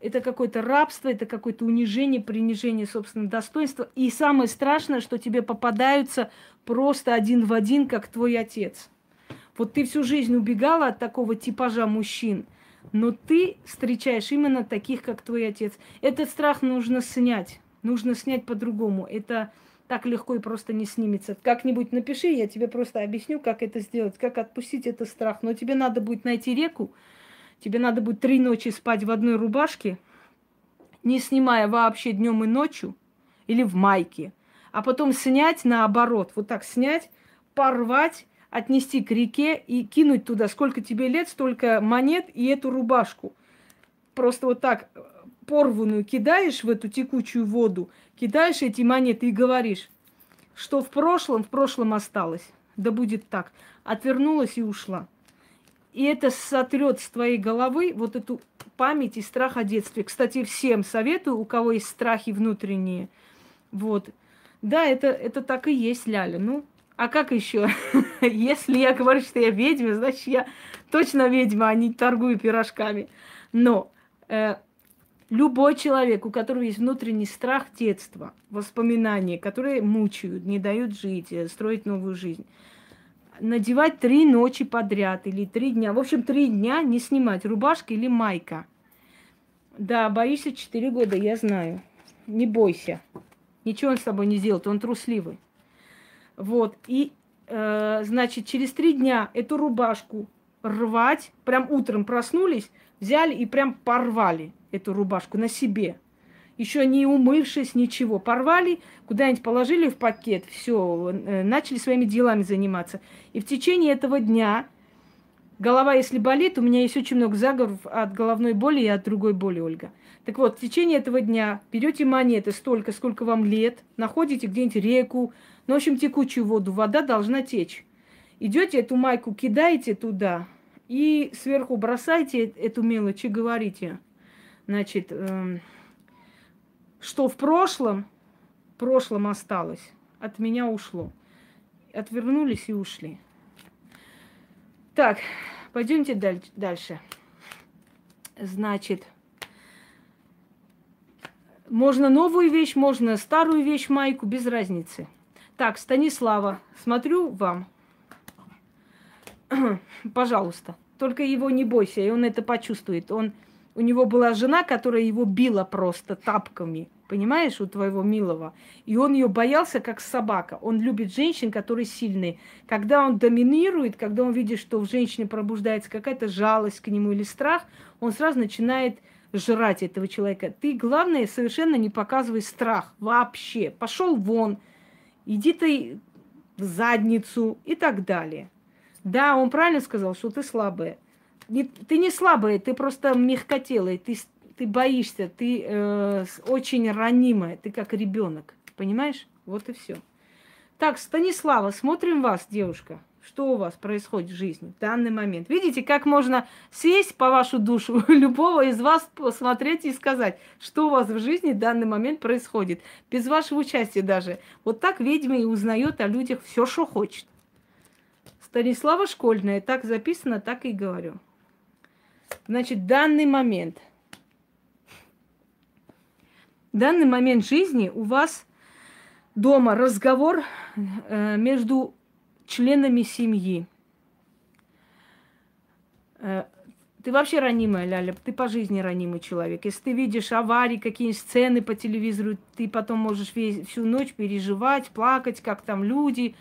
это какое-то рабство, это какое-то унижение, принижение собственного достоинства. И самое страшное, что тебе попадаются просто один в один, как твой отец. Вот ты всю жизнь убегала от такого типажа мужчин, но ты встречаешь именно таких, как твой отец. Этот страх нужно снять. Нужно снять по-другому. Это так легко и просто не снимется. Как-нибудь напиши, я тебе просто объясню, как это сделать, как отпустить этот страх. Но тебе надо будет найти реку, тебе надо будет три ночи спать в одной рубашке, не снимая вообще днем и ночью, или в майке, а потом снять наоборот, вот так снять, порвать, отнести к реке и кинуть туда, сколько тебе лет, столько монет и эту рубашку. Просто вот так порванную кидаешь в эту текучую воду, кидаешь эти монеты и говоришь, что в прошлом, в прошлом осталось. Да будет так. Отвернулась и ушла. И это сотрет с твоей головы вот эту память и страх о детстве. Кстати, всем советую, у кого есть страхи внутренние. Вот. Да, это, это так и есть, Ляля. Ну, а как еще? Если я говорю, что я ведьма, значит, я точно ведьма, а не торгую пирожками. Но э, любой человек, у которого есть внутренний страх детства, воспоминания, которые мучают, не дают жить, э, строить новую жизнь, надевать три ночи подряд или три дня. В общем, три дня не снимать рубашка или майка. Да, боишься четыре года, я знаю. Не бойся. Ничего он с тобой не сделает, он трусливый. Вот. И, э, значит, через три дня эту рубашку рвать, прям утром проснулись, взяли и прям порвали эту рубашку на себе еще не умывшись, ничего. Порвали, куда-нибудь положили в пакет, все, э, начали своими делами заниматься. И в течение этого дня голова, если болит, у меня есть очень много заговоров от головной боли и от другой боли, Ольга. Так вот, в течение этого дня берете монеты столько, сколько вам лет, находите где-нибудь реку, ну, в общем, текучую воду, вода должна течь. Идете эту майку, кидаете туда и сверху бросаете эту мелочь и говорите, значит, э, что в прошлом, в прошлом осталось, от меня ушло. Отвернулись и ушли. Так, пойдемте дальше. Значит, можно новую вещь, можно старую вещь, майку, без разницы. Так, Станислава, смотрю вам. Пожалуйста, только его не бойся, и он это почувствует. Он у него была жена, которая его била просто тапками, понимаешь, у твоего милого. И он ее боялся, как собака. Он любит женщин, которые сильные. Когда он доминирует, когда он видит, что в женщине пробуждается какая-то жалость к нему или страх, он сразу начинает жрать этого человека. Ты, главное, совершенно не показывай страх вообще. Пошел вон, иди ты в задницу и так далее. Да, он правильно сказал, что ты слабая не, ты не слабая, ты просто мягкотелая, ты, ты боишься, ты э, очень ранимая, ты как ребенок, понимаешь? Вот и все. Так, Станислава, смотрим вас, девушка. Что у вас происходит в жизни в данный момент? Видите, как можно сесть по вашу душу любого из вас, посмотреть и сказать, что у вас в жизни в данный момент происходит. Без вашего участия даже. Вот так ведьма и узнает о людях все, что хочет. Станислава Школьная, так записано, так и говорю. Значит, данный момент, данный момент жизни у вас дома разговор э, между членами семьи. Э, ты вообще ранимая, Ляля, ты по жизни ранимый человек. Если ты видишь аварии, какие сцены по телевизору, ты потом можешь весь, всю ночь переживать, плакать, как там люди,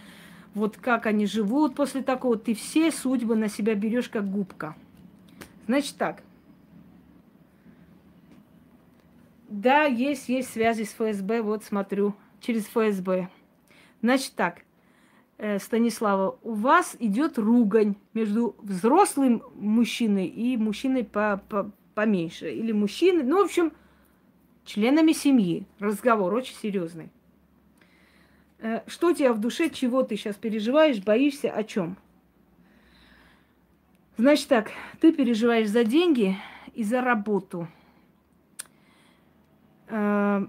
вот как они живут после такого. Ты все судьбы на себя берешь как губка. Значит так. Да, есть, есть связи с ФСБ, вот смотрю, через ФСБ. Значит так, э, Станислава, у вас идет ругань между взрослым мужчиной и мужчиной по, по, поменьше. Или мужчиной, ну, в общем, членами семьи. Разговор очень серьезный. Э, что у тебя в душе, чего ты сейчас переживаешь, боишься, о чем? Значит так, ты переживаешь за деньги и за работу. Э,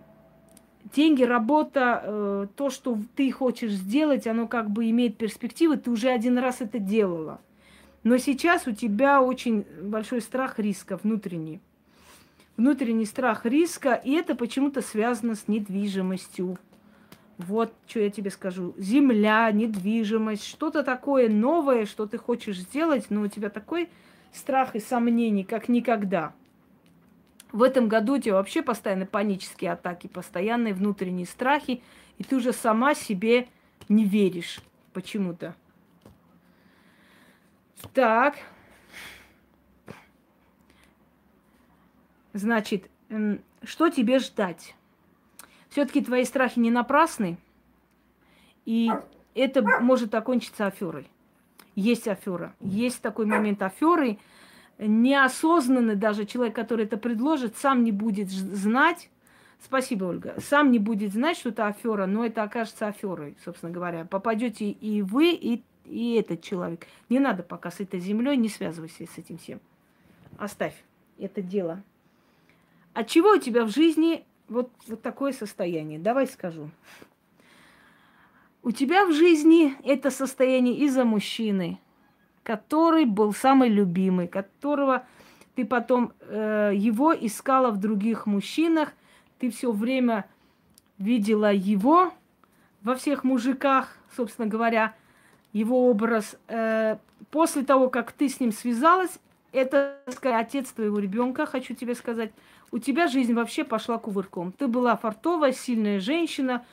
деньги, работа, э, то, что ты хочешь сделать, оно как бы имеет перспективы, ты уже один раз это делала. Но сейчас у тебя очень большой страх риска внутренний. Внутренний страх риска, и это почему-то связано с недвижимостью. Вот что я тебе скажу. Земля, недвижимость, что-то такое новое, что ты хочешь сделать, но у тебя такой страх и сомнений, как никогда. В этом году у тебя вообще постоянно панические атаки, постоянные внутренние страхи, и ты уже сама себе не веришь почему-то. Так. Значит, что тебе ждать? Все-таки твои страхи не напрасны, и это может окончиться аферой. Есть афера. Есть такой момент аферы. Неосознанный даже человек, который это предложит, сам не будет знать, Спасибо, Ольга. Сам не будет знать, что это афера, но это окажется аферой, собственно говоря. Попадете и вы, и и этот человек. Не надо пока с этой землей, не связывайся с этим всем. Оставь это дело. От чего у тебя в жизни вот, вот такое состояние? Давай скажу. У тебя в жизни это состояние из-за мужчины, который был самый любимый, которого ты потом э, его искала в других мужчинах, ты все время видела его во всех мужиках, собственно говоря, его образ. Э, после того, как ты с ним связалась, это сказать, отец твоего ребенка, хочу тебе сказать, у тебя жизнь вообще пошла кувырком. Ты была фартовая, сильная женщина,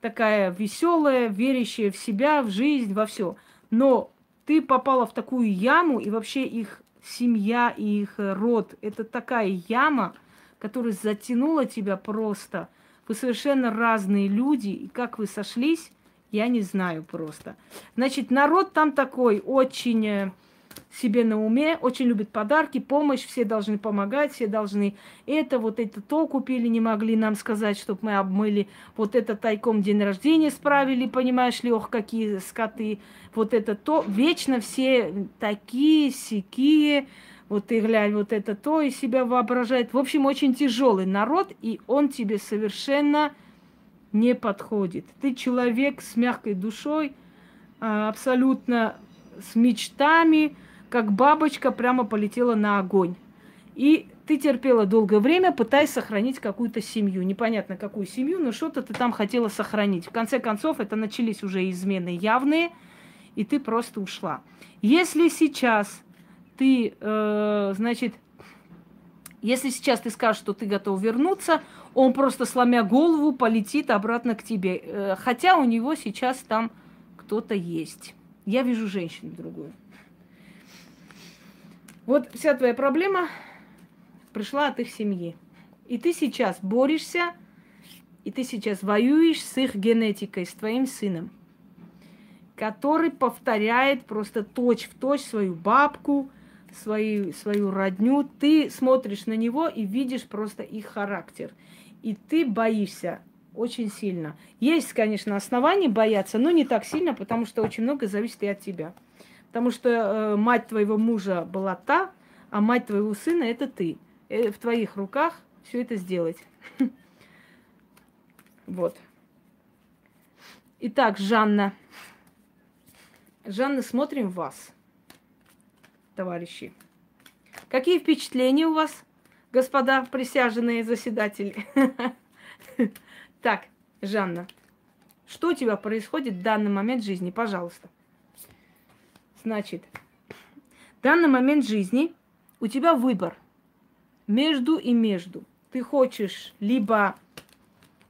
такая веселая, верящая в себя, в жизнь, во все. Но ты попала в такую яму, и вообще их семья и их род – это такая яма, которая затянула тебя просто. Вы совершенно разные люди, и как вы сошлись, я не знаю просто. Значит, народ там такой очень э, себе на уме, очень любит подарки, помощь, все должны помогать, все должны это, вот это то купили, не могли нам сказать, чтобы мы обмыли, вот это тайком день рождения справили, понимаешь ли, ох, какие скоты, вот это то. Вечно все такие, сякие, вот ты глянь, вот это то из себя воображает. В общем, очень тяжелый народ, и он тебе совершенно не подходит. Ты человек с мягкой душой, а, абсолютно с мечтами, как бабочка прямо полетела на огонь. И ты терпела долгое время, пытаясь сохранить какую-то семью. Непонятно, какую семью, но что-то ты там хотела сохранить. В конце концов, это начались уже измены явные, и ты просто ушла. Если сейчас ты, э, значит, если сейчас ты скажешь, что ты готов вернуться, он просто сломя голову полетит обратно к тебе. Э, хотя у него сейчас там кто-то есть. Я вижу женщину другую. Вот вся твоя проблема пришла от их семьи. И ты сейчас борешься, и ты сейчас воюешь с их генетикой, с твоим сыном, который повторяет просто точь в точь свою бабку, свою, свою родню, ты смотришь на него и видишь просто их характер. И ты боишься очень сильно. Есть, конечно, основания бояться, но не так сильно, потому что очень много зависит и от тебя. Потому что э, мать твоего мужа была та, а мать твоего сына это ты. Э, в твоих руках все это сделать. Вот. Итак, Жанна. Жанна, смотрим вас товарищи. Какие впечатления у вас, господа присяжные заседатели? Так, Жанна, что у тебя происходит в данный момент жизни, пожалуйста? Значит, в данный момент жизни у тебя выбор между и между. Ты хочешь либо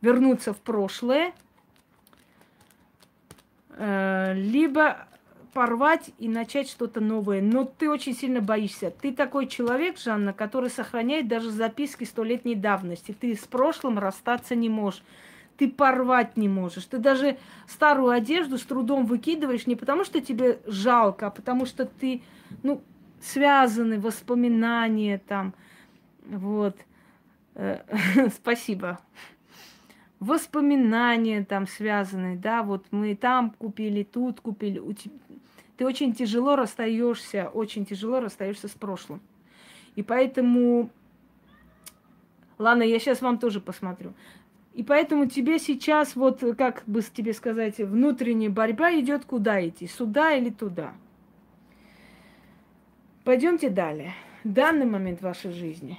вернуться в прошлое, э, либо порвать и начать что-то новое. Но ты очень сильно боишься. Ты такой человек, Жанна, который сохраняет даже записки столетней давности. Ты с прошлым расстаться не можешь. Ты порвать не можешь. Ты даже старую одежду с трудом выкидываешь не потому, что тебе жалко, а потому что ты, ну, связаны воспоминания там. Вот. Э, спасибо. воспоминания там связаны, да, вот мы там купили, тут купили. У тебя... Ты очень тяжело расстаешься, очень тяжело расстаешься с прошлым. И поэтому, ладно, я сейчас вам тоже посмотрю. И поэтому тебе сейчас, вот как бы тебе сказать, внутренняя борьба идет куда идти, сюда или туда. Пойдемте далее. Данный момент вашей жизни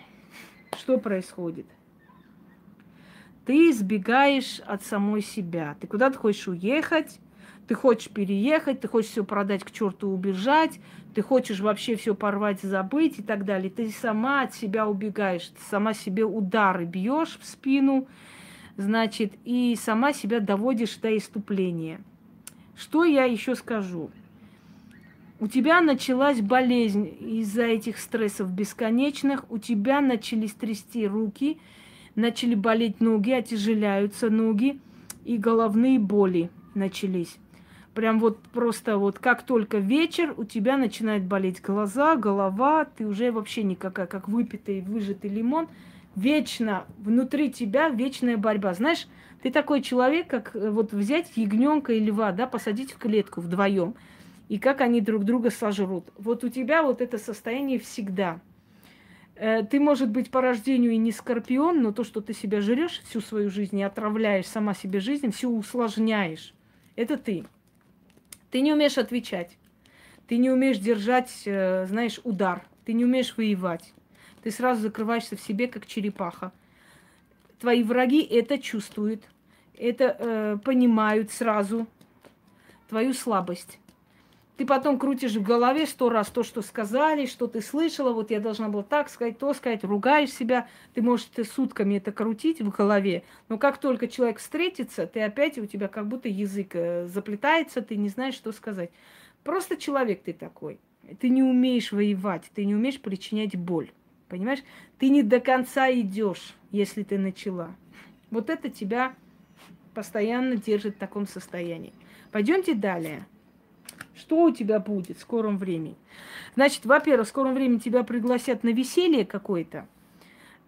что происходит? Ты избегаешь от самой себя. Ты куда-то хочешь уехать, ты хочешь переехать, ты хочешь все продать к черту убежать, ты хочешь вообще все порвать, забыть и так далее. Ты сама от себя убегаешь, ты сама себе удары бьешь в спину, значит, и сама себя доводишь до иступления. Что я еще скажу? У тебя началась болезнь из-за этих стрессов бесконечных, у тебя начались трясти руки, начали болеть ноги, отяжеляются ноги, и головные боли начались. Прям вот просто вот как только вечер, у тебя начинает болеть глаза, голова, ты уже вообще никакая, как выпитый, выжатый лимон. Вечно внутри тебя вечная борьба. Знаешь, ты такой человек, как э, вот взять ягненка и льва, да, посадить в клетку вдвоем, и как они друг друга сожрут. Вот у тебя вот это состояние всегда. Э, ты, может быть, по рождению и не скорпион, но то, что ты себя жрешь всю свою жизнь и отравляешь сама себе жизнь, все усложняешь. Это ты. Ты не умеешь отвечать. Ты не умеешь держать, э, знаешь, удар. Ты не умеешь воевать. Ты сразу закрываешься в себе, как черепаха. Твои враги это чувствуют, это э, понимают сразу, твою слабость. Ты потом крутишь в голове сто раз то, что сказали, что ты слышала, вот я должна была так сказать, то сказать, ругаешь себя. Ты можешь ты сутками это крутить в голове, но как только человек встретится, ты опять, у тебя как будто язык э, заплетается, ты не знаешь, что сказать. Просто человек ты такой. Ты не умеешь воевать, ты не умеешь причинять боль. Понимаешь? Ты не до конца идешь, если ты начала. Вот это тебя постоянно держит в таком состоянии. Пойдемте далее. Что у тебя будет в скором времени? Значит, во-первых, в скором времени тебя пригласят на веселье какое-то,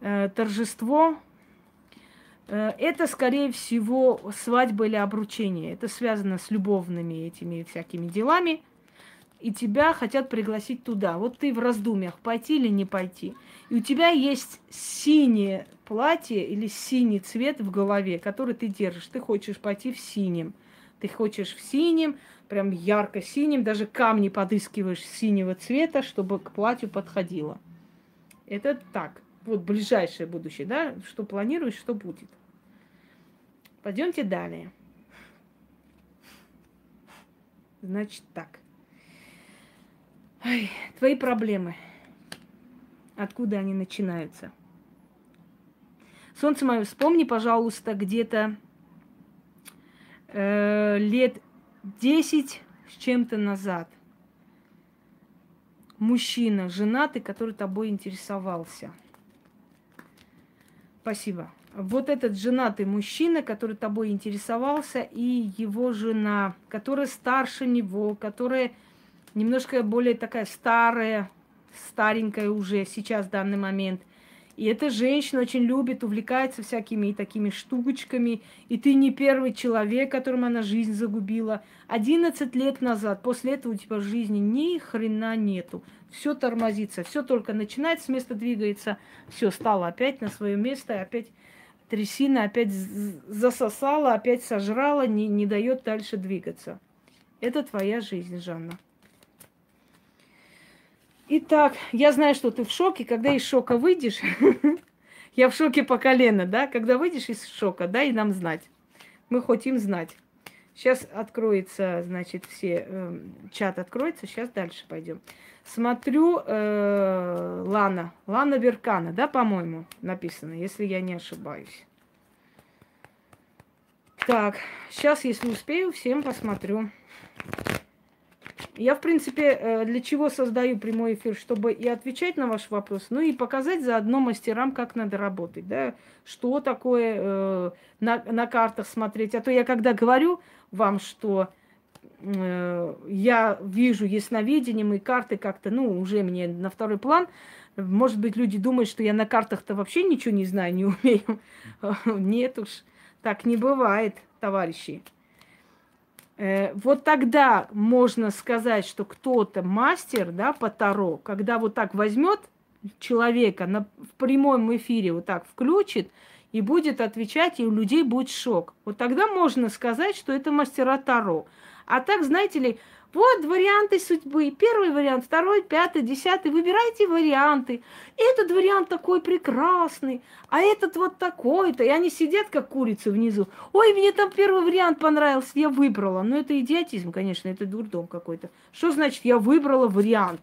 э, торжество. Э, это, скорее всего, свадьба или обручение. Это связано с любовными этими всякими делами. И тебя хотят пригласить туда. Вот ты в раздумьях, пойти или не пойти. И у тебя есть синее платье или синий цвет в голове, который ты держишь. Ты хочешь пойти в синем. Ты хочешь в синем, прям ярко-синим, даже камни подыскиваешь синего цвета, чтобы к платью подходило. Это так, вот ближайшее будущее, да, что планируешь, что будет. Пойдемте далее. Значит так. Ой, твои проблемы. Откуда они начинаются? Солнце мое, вспомни, пожалуйста, где-то э, лет 10 с чем-то назад мужчина, женатый, который тобой интересовался. Спасибо. Вот этот женатый мужчина, который тобой интересовался, и его жена, которая старше него, которая немножко более такая старая, старенькая уже сейчас в данный момент, и эта женщина очень любит, увлекается всякими такими штучками. И ты не первый человек, которому она жизнь загубила. 11 лет назад, после этого у тебя в жизни ни хрена нету. Все тормозится, все только начинает с места двигается, все стало опять на свое место, опять трясина опять засосала, опять сожрала, не, не дает дальше двигаться. Это твоя жизнь, Жанна. Итак, я знаю, что ты в шоке. Когда из шока выйдешь, я в шоке по колено, да? Когда выйдешь из шока, дай нам знать. Мы хотим знать. Сейчас откроется, значит, все, э, чат откроется, сейчас дальше пойдем. Смотрю, э, Лана, Лана Веркана, да, по-моему, написано, если я не ошибаюсь. Так, сейчас, если успею, всем посмотрю. Я, в принципе, э, для чего создаю прямой эфир, чтобы и отвечать на ваш вопрос, ну и показать заодно мастерам, как надо работать, да, что такое э, на, на картах смотреть. А то я когда говорю вам, что э, я вижу ясновидением и карты как-то, ну, уже мне на второй план, может быть, люди думают, что я на картах-то вообще ничего не знаю, не умею. Нет уж. Так не бывает, товарищи. Э, вот тогда можно сказать, что кто-то мастер, да, по Таро, когда вот так возьмет человека на, в прямом эфире, вот так включит и будет отвечать, и у людей будет шок. Вот тогда можно сказать, что это мастера Таро. А так, знаете ли, вот варианты судьбы. Первый вариант, второй, пятый, десятый. Выбирайте варианты. Этот вариант такой прекрасный, а этот вот такой-то. И они сидят, как курицы внизу. Ой, мне там первый вариант понравился, я выбрала. Ну, это идиотизм, конечно, это дурдом какой-то. Что значит, я выбрала вариант?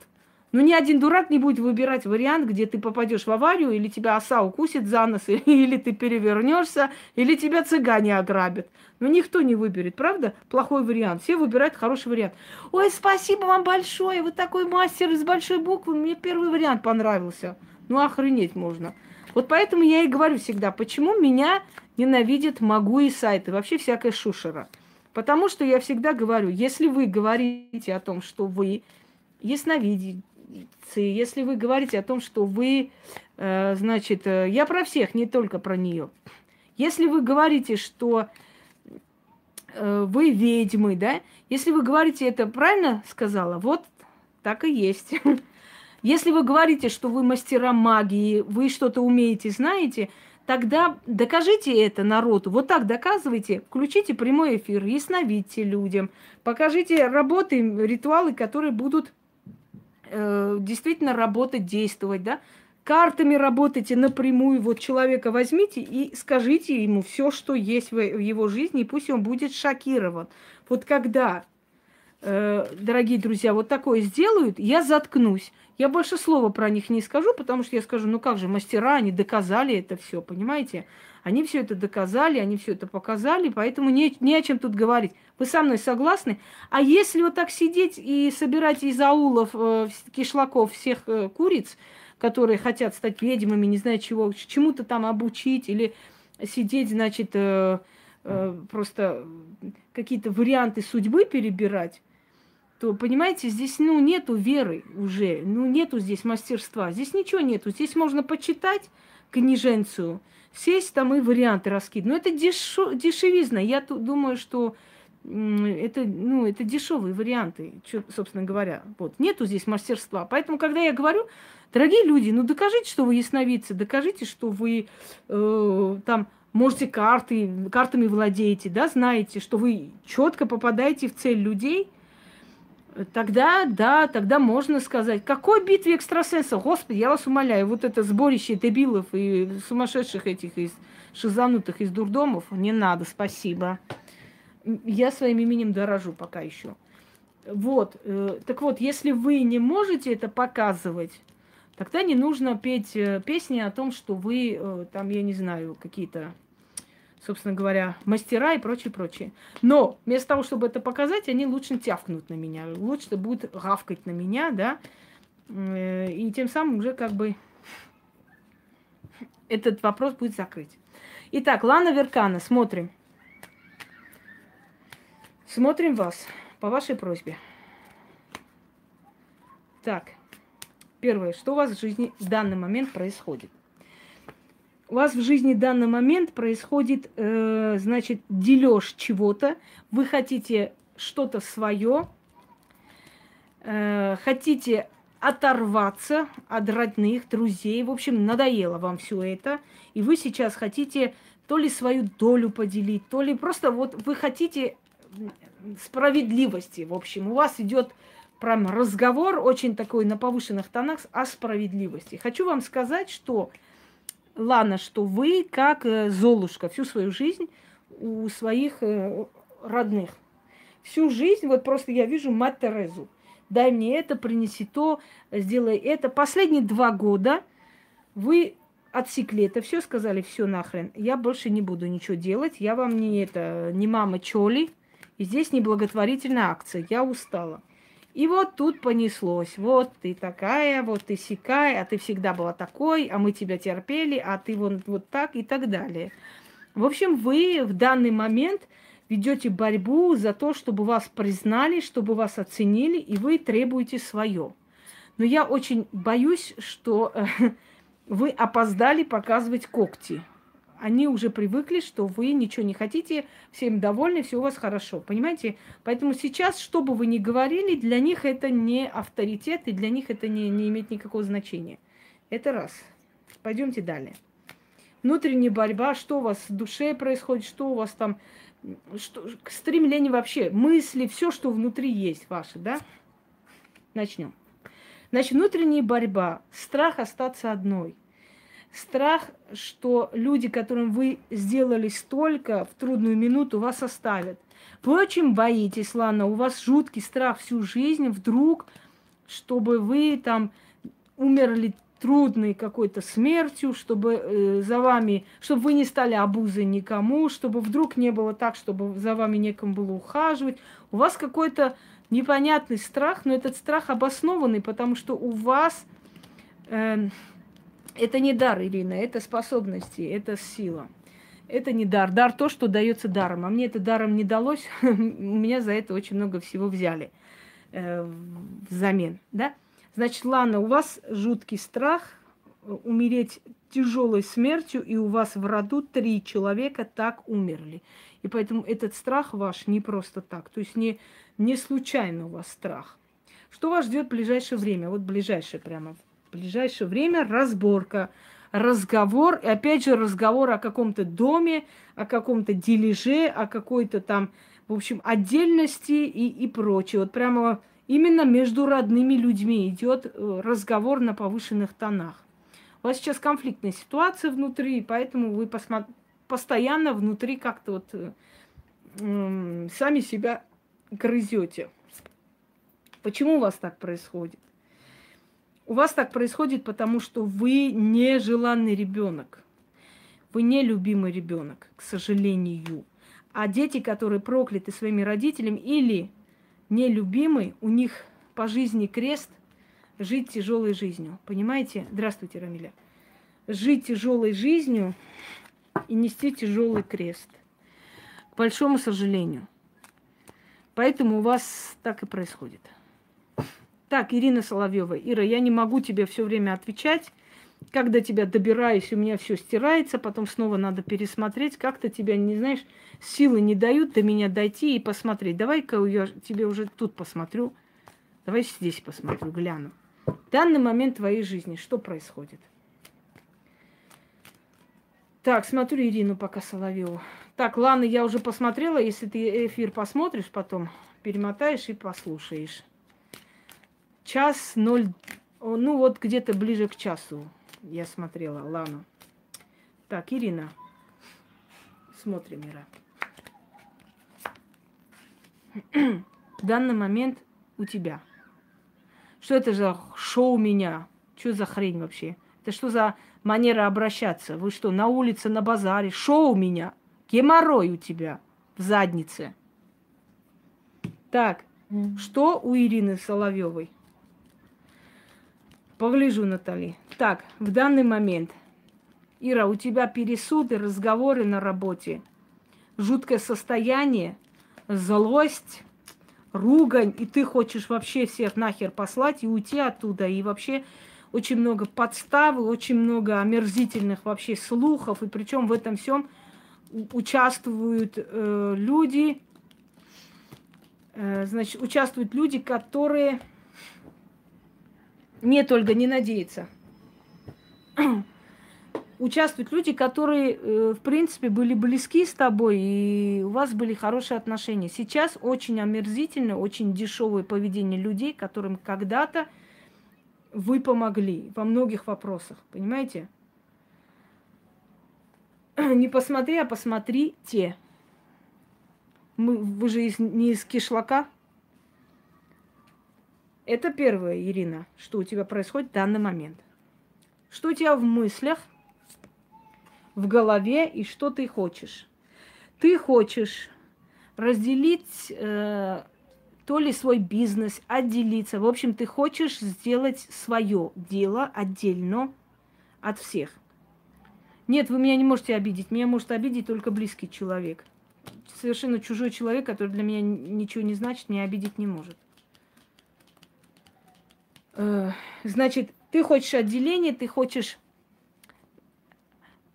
Ну, ни один дурак не будет выбирать вариант, где ты попадешь в аварию, или тебя оса укусит за нос, или ты перевернешься, или тебя цыгане ограбят. Ну, никто не выберет, правда? Плохой вариант. Все выбирают хороший вариант. Ой, спасибо вам большое, вы такой мастер из большой буквы, мне первый вариант понравился. Ну, охренеть можно. Вот поэтому я и говорю всегда, почему меня ненавидят могу и сайты, вообще всякая шушера. Потому что я всегда говорю, если вы говорите о том, что вы ясновидите, если вы говорите о том, что вы, э, значит, э, я про всех, не только про нее. Если вы говорите, что э, вы ведьмы, да, если вы говорите это правильно сказала, вот так и есть. Если вы говорите, что вы мастера магии, вы что-то умеете, знаете, тогда докажите это народу. Вот так доказывайте, включите прямой эфир, ясновидьте людям, покажите работы, ритуалы, которые будут э, действительно работать, действовать, да. Картами работайте напрямую. Вот человека возьмите и скажите ему все, что есть в его жизни, и пусть он будет шокирован. Вот когда, э, дорогие друзья, вот такое сделают, я заткнусь. Я больше слова про них не скажу, потому что я скажу, ну как же, мастера, они доказали это все, понимаете? Они все это доказали, они все это показали, поэтому не, не о чем тут говорить. Вы со мной согласны? А если вот так сидеть и собирать из аулов, э, кишлаков всех э, куриц, которые хотят стать ведьмами, не знаю чего, чему-то там обучить или сидеть, значит, э, э, просто какие-то варианты судьбы перебирать, то, понимаете, здесь, ну, нету веры уже, ну, нету здесь мастерства, здесь ничего нету. Здесь можно почитать книженцию, сесть там и варианты раскидывать. Но это дешо, дешевизна. Я тут думаю, что это, ну, это дешевые варианты, собственно говоря. Вот. Нету здесь мастерства. Поэтому, когда я говорю, дорогие люди, ну докажите, что вы ясновидцы, докажите, что вы э, там можете карты, картами владеете, да, знаете, что вы четко попадаете в цель людей, тогда, да, тогда можно сказать, какой битве экстрасенсов? Господи, я вас умоляю, вот это сборище дебилов и сумасшедших этих из шизанутых из дурдомов, не надо, спасибо. Я своим именем дорожу пока еще. Вот, э, так вот, если вы не можете это показывать, тогда не нужно петь э, песни о том, что вы э, там, я не знаю, какие-то собственно говоря, мастера и прочее, прочее. Но вместо того, чтобы это показать, они лучше тявкнут на меня, лучше будут гавкать на меня, да, э, и тем самым уже как бы этот вопрос будет закрыть. Итак, Лана Веркана, смотрим. Смотрим вас по вашей просьбе. Так, первое, что у вас в жизни в данный момент происходит? У вас в жизни в данный момент происходит, э, значит, дележ чего-то, вы хотите что-то свое, э, хотите оторваться от родных, друзей, в общем, надоело вам все это, и вы сейчас хотите то ли свою долю поделить, то ли просто вот вы хотите справедливости, в общем, у вас идет прям разговор очень такой на повышенных тонах о справедливости. Хочу вам сказать, что Лана, что вы, как э, Золушка, всю свою жизнь у своих э, родных. Всю жизнь, вот просто я вижу мать Терезу. Дай мне это, принеси то, сделай это. Последние два года вы отсекли это все, сказали, все нахрен, я больше не буду ничего делать, я вам не это, не мама Чоли, и здесь не благотворительная акция, я устала. И вот тут понеслось. Вот ты такая, вот ты сякая, а ты всегда была такой, а мы тебя терпели, а ты вот, вот так и так далее. В общем, вы в данный момент ведете борьбу за то, чтобы вас признали, чтобы вас оценили, и вы требуете свое. Но я очень боюсь, что э, вы опоздали показывать когти. Они уже привыкли, что вы ничего не хотите, всем довольны, все у вас хорошо. Понимаете? Поэтому сейчас, что бы вы ни говорили, для них это не авторитет, и для них это не, не имеет никакого значения. Это раз. Пойдемте далее. Внутренняя борьба, что у вас в душе происходит, что у вас там, что, стремление вообще, мысли, все, что внутри есть ваше, да? Начнем. Значит, внутренняя борьба, страх остаться одной – страх, что люди, которым вы сделали столько в трудную минуту, вас оставят. Вы очень боитесь, Лана, у вас жуткий страх всю жизнь, вдруг, чтобы вы там умерли трудной какой-то смертью, чтобы э, за вами, чтобы вы не стали обузой никому, чтобы вдруг не было так, чтобы за вами некому было ухаживать. У вас какой-то непонятный страх, но этот страх обоснованный, потому что у вас э, это не дар, Ирина, это способности, это сила. Это не дар. Дар то, что дается даром. А мне это даром не далось. У меня за это очень много всего взяли э, взамен. Да? Значит, Лана, у вас жуткий страх умереть тяжелой смертью, и у вас в роду три человека так умерли. И поэтому этот страх ваш не просто так. То есть не, не случайно у вас страх. Что вас ждет в ближайшее время? Вот ближайшее прямо в ближайшее время разборка, разговор, и опять же разговор о каком-то доме, о каком-то дележе, о какой-то там, в общем, отдельности и, и прочее. Вот прямо именно между родными людьми идет э, разговор на повышенных тонах. У вас сейчас конфликтная ситуация внутри, поэтому вы посмо... постоянно внутри как-то вот э, сами себя грызете. Почему у вас так происходит? У вас так происходит, потому что вы нежеланный ребенок. Вы не любимый ребенок, к сожалению. А дети, которые прокляты своими родителями или нелюбимы, у них по жизни крест жить тяжелой жизнью. Понимаете? Здравствуйте, Рамиля. Жить тяжелой жизнью и нести тяжелый крест. К большому сожалению. Поэтому у вас так и происходит. Так, Ирина Соловьева. Ира, я не могу тебе все время отвечать. Когда тебя добираюсь, у меня все стирается, потом снова надо пересмотреть. Как-то тебя, не знаешь, силы не дают до меня дойти и посмотреть. Давай-ка я тебе уже тут посмотрю. Давай здесь посмотрю, гляну. Данный момент твоей жизни что происходит? Так, смотрю Ирину пока Соловьеву. Так, ладно, я уже посмотрела. Если ты эфир посмотришь потом, перемотаешь и послушаешь. Час ноль, ну вот где-то ближе к часу я смотрела Лану. Так, Ирина. Смотрим, Ира. В данный момент у тебя. Что это за шоу меня? Что за хрень вообще? Это что за манера обращаться? Вы что, на улице, на базаре? Шоу меня. Геморрой у тебя в заднице. Так, mm. что у Ирины Соловьевой? Погляжу, Натали. Так, в данный момент. Ира, у тебя пересуды, разговоры на работе. Жуткое состояние, злость, ругань, и ты хочешь вообще всех нахер послать и уйти оттуда. И вообще очень много подставы, очень много омерзительных вообще слухов. И причем в этом всем участвуют э, люди, э, значит, участвуют люди, которые нет, Ольга, не надеяться. Участвуют люди, которые, э, в принципе, были близки с тобой, и у вас были хорошие отношения. Сейчас очень омерзительно, очень дешевое поведение людей, которым когда-то вы помогли во многих вопросах. Понимаете? Не посмотри, а посмотри те. Мы, вы же из, не из кишлака, это первое, Ирина, что у тебя происходит в данный момент. Что у тебя в мыслях, в голове и что ты хочешь. Ты хочешь разделить э, то ли свой бизнес, отделиться. В общем, ты хочешь сделать свое дело отдельно от всех. Нет, вы меня не можете обидеть. Меня может обидеть только близкий человек. Совершенно чужой человек, который для меня ничего не значит, меня обидеть не может. Э, значит, ты хочешь отделение, ты хочешь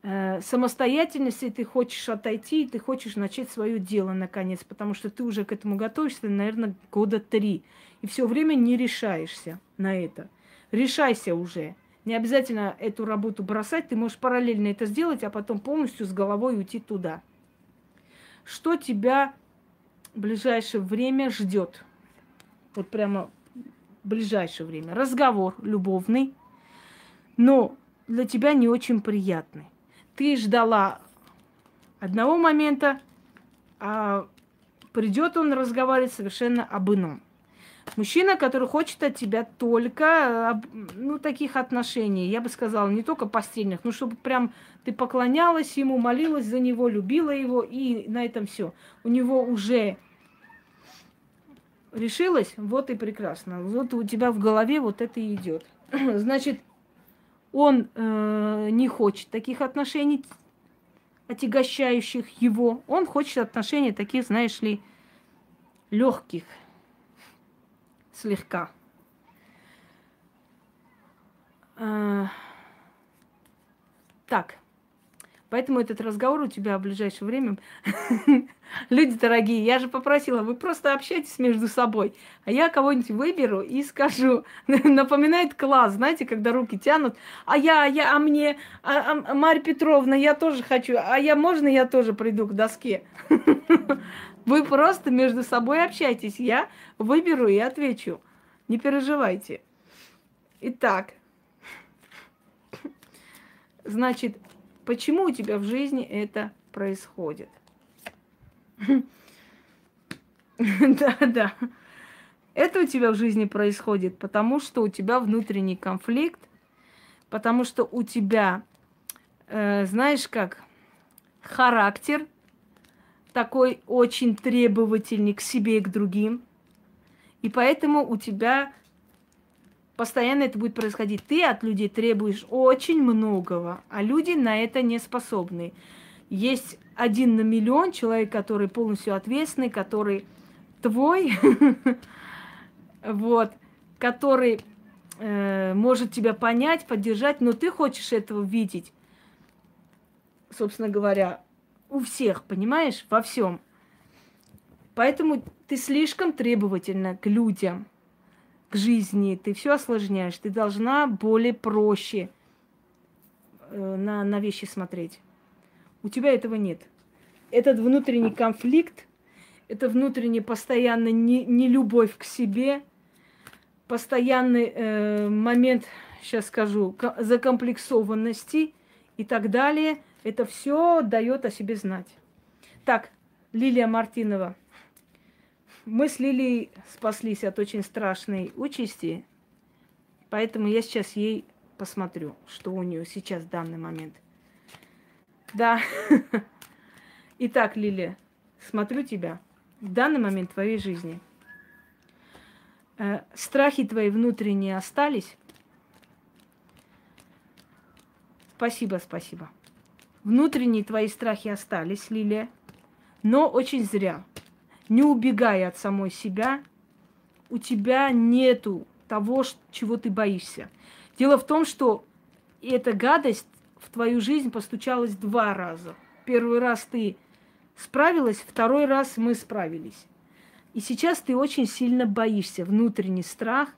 э, самостоятельности ты хочешь отойти, ты хочешь начать свое дело наконец, потому что ты уже к этому готовишься, наверное, года три. И все время не решаешься на это. Решайся уже. Не обязательно эту работу бросать, ты можешь параллельно это сделать, а потом полностью с головой уйти туда. Что тебя в ближайшее время ждет? Вот прямо в ближайшее время. Разговор любовный, но для тебя не очень приятный. Ты ждала одного момента, а придет он разговаривать совершенно об ином. Мужчина, который хочет от тебя только, ну, таких отношений, я бы сказала, не только постельных, ну, чтобы прям ты поклонялась ему, молилась за него, любила его, и на этом все. У него уже решилось, вот и прекрасно. Вот у тебя в голове вот это и идет. Значит, он э, не хочет таких отношений, отягощающих его. Он хочет отношений таких, знаешь ли, легких, слегка. А, так. Поэтому этот разговор у тебя в ближайшее время... Люди дорогие, я же попросила, вы просто общайтесь между собой. А я кого-нибудь выберу и скажу. Напоминает класс, знаете, когда руки тянут. А я, а я, а мне, а, а, Марья Петровна, я тоже хочу. А я, можно я тоже приду к доске? Вы просто между собой общайтесь. Я выберу и отвечу. Не переживайте. Итак, значит, почему у тебя в жизни это происходит? Да, да. Это у тебя в жизни происходит, потому что у тебя внутренний конфликт, потому что у тебя, э, знаешь как, характер такой очень требовательный к себе и к другим. И поэтому у тебя постоянно это будет происходить. Ты от людей требуешь очень многого, а люди на это не способны. Есть один на миллион человек, который полностью ответственный, который твой, вот, который э, может тебя понять, поддержать, но ты хочешь этого видеть, собственно говоря, у всех, понимаешь, во всем. Поэтому ты слишком требовательна к людям, к жизни, ты все осложняешь, ты должна более проще э, на, на вещи смотреть. У тебя этого нет. Этот внутренний конфликт, это внутренний постоянный не, не любовь к себе, постоянный э, момент, сейчас скажу, закомплексованности и так далее – это все дает о себе знать. Так, Лилия Мартинова. Мы с Лилией спаслись от очень страшной участи, поэтому я сейчас ей посмотрю, что у нее сейчас в данный момент. Да. Итак, Лилия, смотрю тебя. В данный момент твоей жизни. Э, страхи твои внутренние остались? Спасибо, спасибо. Внутренние твои страхи остались, Лилия, но очень зря. Не убегая от самой себя, у тебя нету того, чего ты боишься. Дело в том, что эта гадость в твою жизнь постучалась два раза. Первый раз ты справилась, второй раз мы справились. И сейчас ты очень сильно боишься, внутренний страх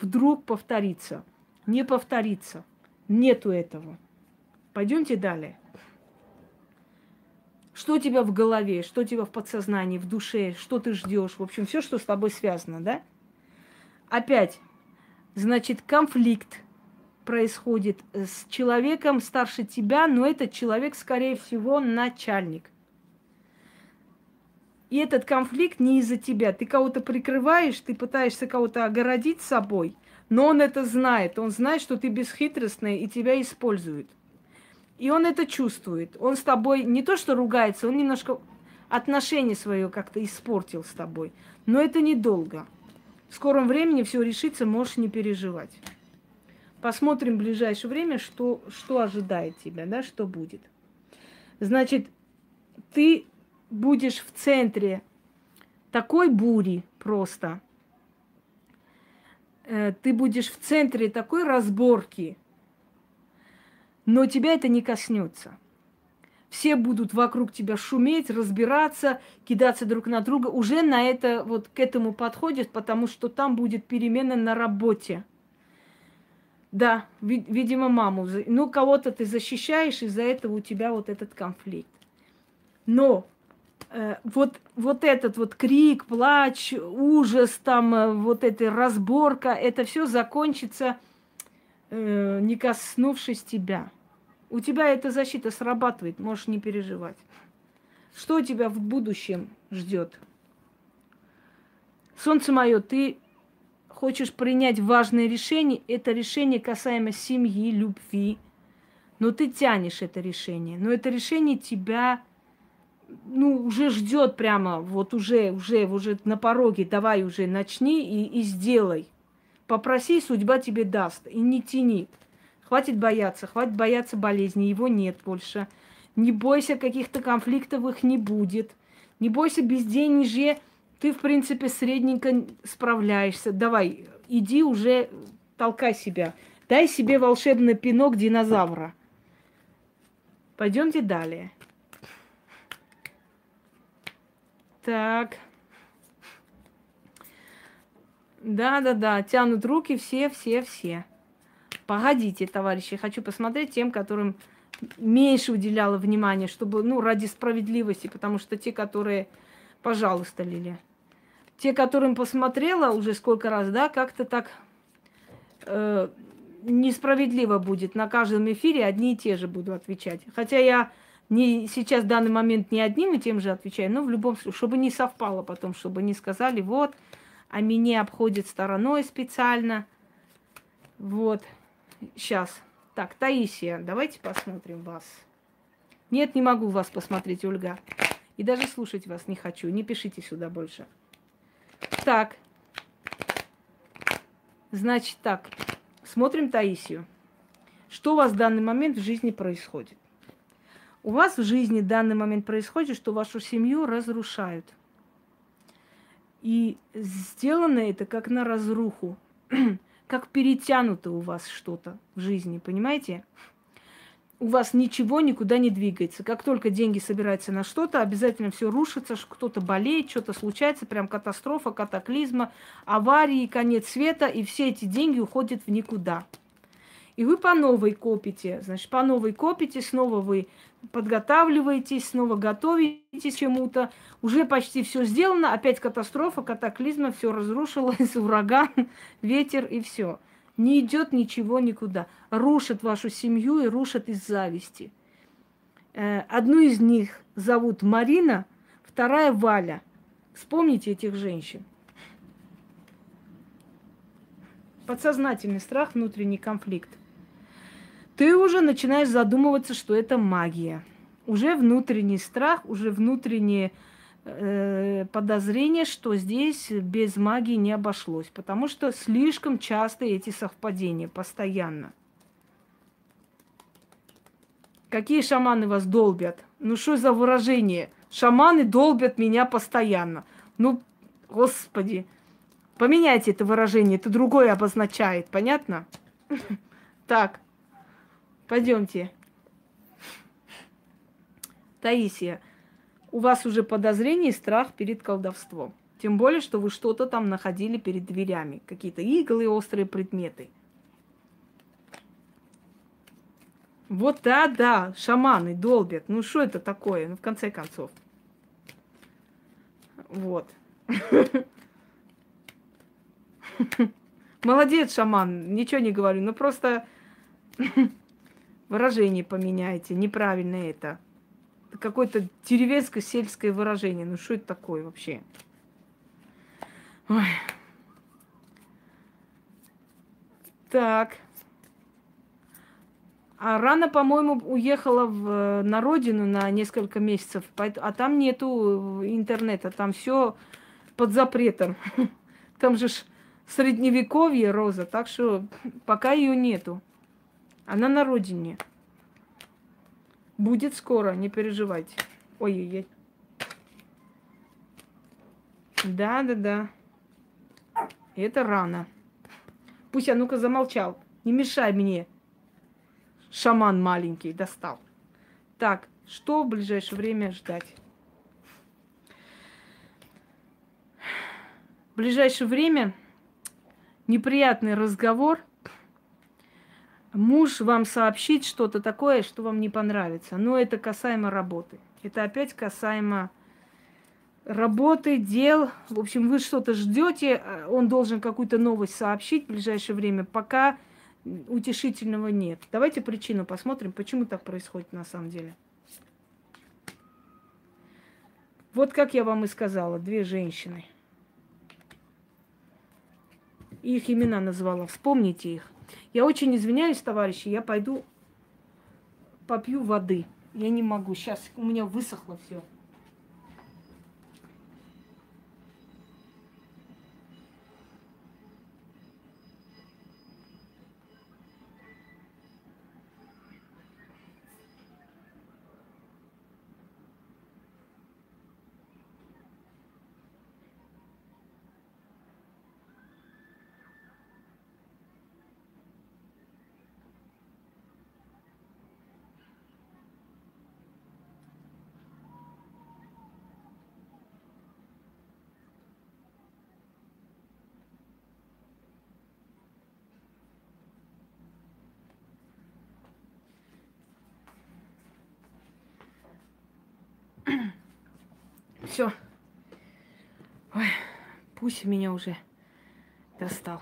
вдруг повторится. Не повторится. Нету этого. Пойдемте далее. Что у тебя в голове, что у тебя в подсознании, в душе, что ты ждешь, в общем, все, что с тобой связано, да? Опять, значит, конфликт происходит с человеком старше тебя, но этот человек, скорее всего, начальник. И этот конфликт не из-за тебя. Ты кого-то прикрываешь, ты пытаешься кого-то огородить собой, но он это знает. Он знает, что ты бесхитростная и тебя использует. И он это чувствует. Он с тобой не то что ругается, он немножко отношение свое как-то испортил с тобой. Но это недолго. В скором времени все решится, можешь не переживать. Посмотрим в ближайшее время, что, что ожидает тебя, да, что будет. Значит, ты будешь в центре такой бури просто. Э, ты будешь в центре такой разборки – но тебя это не коснется. Все будут вокруг тебя шуметь, разбираться, кидаться друг на друга. Уже на это, вот к этому подходит, потому что там будет перемена на работе. Да, видимо, маму. Ну, кого-то ты защищаешь, из-за этого у тебя вот этот конфликт. Но э, вот, вот этот вот крик, плач, ужас, там э, вот эта разборка, это все закончится, э, не коснувшись тебя. У тебя эта защита срабатывает, можешь не переживать. Что тебя в будущем ждет? Солнце мое, ты хочешь принять важное решение, это решение касаемо семьи, любви, но ты тянешь это решение. Но это решение тебя ну, уже ждет прямо, вот уже, уже, уже на пороге, давай уже начни и, и сделай. Попроси, судьба тебе даст, и не тяни. Хватит бояться, хватит бояться болезни, его нет больше. Не бойся, каких-то конфликтов их не будет. Не бойся безденежья, ты, в принципе, средненько справляешься. Давай, иди уже, толкай себя. Дай себе волшебный пинок динозавра. Пойдемте далее. Так. Да-да-да, тянут руки все, все, все. Погодите, товарищи, хочу посмотреть тем, которым меньше уделяла внимания, чтобы, ну, ради справедливости, потому что те, которые, пожалуйста, Лилия, те, которым посмотрела уже сколько раз, да, как-то так э, несправедливо будет. На каждом эфире одни и те же буду отвечать. Хотя я не, сейчас в данный момент не одним и тем же отвечаю, но в любом случае, чтобы не совпало потом, чтобы не сказали, вот, а меня обходит стороной специально. Вот. Сейчас. Так, Таисия, давайте посмотрим вас. Нет, не могу вас посмотреть, Ольга. И даже слушать вас не хочу. Не пишите сюда больше. Так. Значит так. Смотрим Таисию. Что у вас в данный момент в жизни происходит? У вас в жизни в данный момент происходит, что вашу семью разрушают. И сделано это как на разруху. как перетянуто у вас что-то в жизни, понимаете? У вас ничего никуда не двигается. Как только деньги собираются на что-то, обязательно все рушится, кто-то болеет, что-то случается, прям катастрофа, катаклизма, аварии, конец света, и все эти деньги уходят в никуда. И вы по новой копите, значит, по новой копите, снова вы подготавливаетесь, снова готовитесь к чему-то. Уже почти все сделано, опять катастрофа, катаклизма, все разрушилось, ураган, ветер и все. Не идет ничего никуда. Рушат вашу семью и рушат из зависти. Э, одну из них зовут Марина, вторая Валя. Вспомните этих женщин. Подсознательный страх, внутренний конфликт ты уже начинаешь задумываться, что это магия. Уже внутренний страх, уже внутреннее э, подозрение, что здесь без магии не обошлось, потому что слишком часто эти совпадения, постоянно. Какие шаманы вас долбят? Ну что за выражение? Шаманы долбят меня постоянно. Ну, господи, поменяйте это выражение, это другое обозначает, понятно? Так, Пойдемте. Таисия, у вас уже подозрение и страх перед колдовством. Тем более, что вы что-то там находили перед дверями. Какие-то иглы, острые предметы. Вот да, да, шаманы долбят. Ну что это такое? Ну, в конце концов. Вот. Молодец, шаман, ничего не говорю. Ну просто Выражение поменяйте. Неправильно это. какое-то деревенское сельское выражение. Ну что это такое вообще? Ой. Так. А рано, по-моему, уехала в, на родину на несколько месяцев, а там нету интернета, там все под запретом. Там же средневековье, Роза, так что пока ее нету. Она на родине. Будет скоро, не переживайте. Ой-ой-ой. Да, да, да. Это рано. Пусть, а ну-ка замолчал. Не мешай мне. шаман маленький достал. Так, что в ближайшее время ждать? В ближайшее время неприятный разговор. Муж вам сообщит что-то такое, что вам не понравится. Но это касаемо работы. Это опять касаемо работы, дел. В общем, вы что-то ждете, э, он должен какую-то новость сообщить в ближайшее время, пока утешительного нет. Давайте причину посмотрим, почему так происходит на самом деле. Вот как я вам и сказала, две женщины. Их имена назвала. Вспомните их. Я очень извиняюсь, товарищи, я пойду попью воды. Я не могу. Сейчас у меня высохло все. Ой, пусть меня уже достал.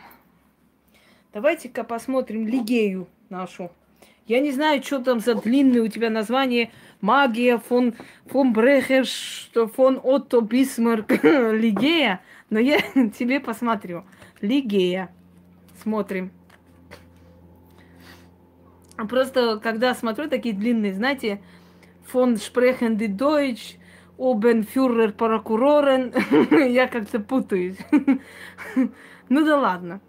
Давайте-ка посмотрим Лигею нашу. Я не знаю, что там за длинное у тебя название. Магия, фон, фон Брехер, фон Отто Бисмарк, Лигея. Но я тебе посмотрю. Лигея. Смотрим. Просто, когда смотрю такие длинные, знаете, фон Шпрехенди Deutsch, Обенфюрер прокурорен. Я как-то путаюсь. ну да ладно.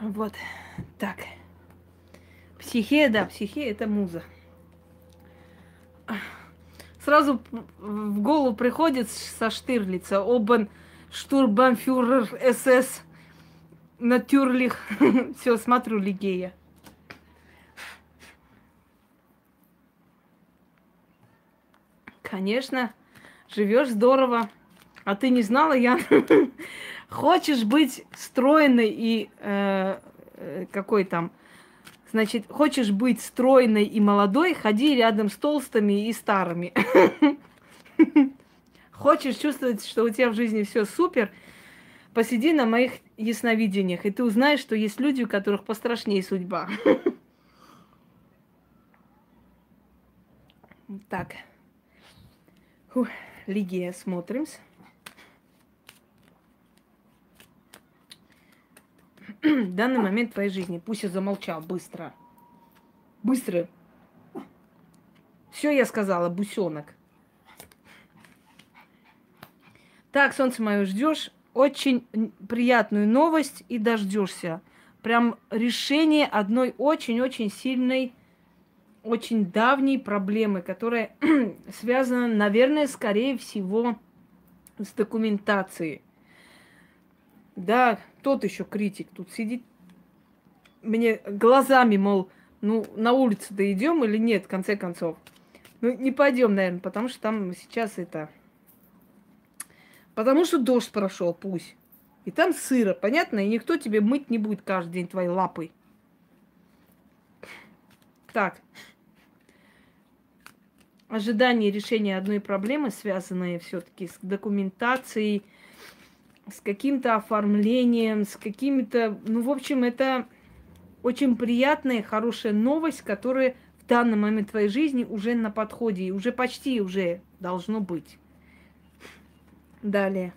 Вот так. Психея, да, психея это муза. Сразу в голову приходит со Штирлица Обен Штурбанфюрер СС Натюрлих. Все, смотрю Лигея. Конечно, живешь здорово. А ты не знала, я Хочешь быть стройной и э, э, какой там, значит, хочешь быть стройной и молодой, ходи рядом с толстыми и старыми. Хочешь чувствовать, что у тебя в жизни все супер, посиди на моих ясновидениях, и ты узнаешь, что есть люди, у которых пострашнее судьба. Так. Фух, Лигия, смотрим. Данный момент твоей жизни. Пусть я замолчал быстро. Быстро. Все я сказала, бусенок. Так, солнце мое, ждешь очень приятную новость и дождешься. Прям решение одной очень-очень сильной очень давней проблемы, которая связана, наверное, скорее всего, с документацией. Да, тот еще критик тут сидит, мне глазами, мол, ну, на улицу-то или нет, в конце концов. Ну, не пойдем, наверное, потому что там сейчас это... Потому что дождь прошел, пусть. И там сыро, понятно? И никто тебе мыть не будет каждый день твоей лапой. Так ожидание решения одной проблемы, связанные все-таки с документацией, с каким-то оформлением, с какими-то... Ну, в общем, это очень приятная, хорошая новость, которая в данный момент твоей жизни уже на подходе, и уже почти уже должно быть. Далее.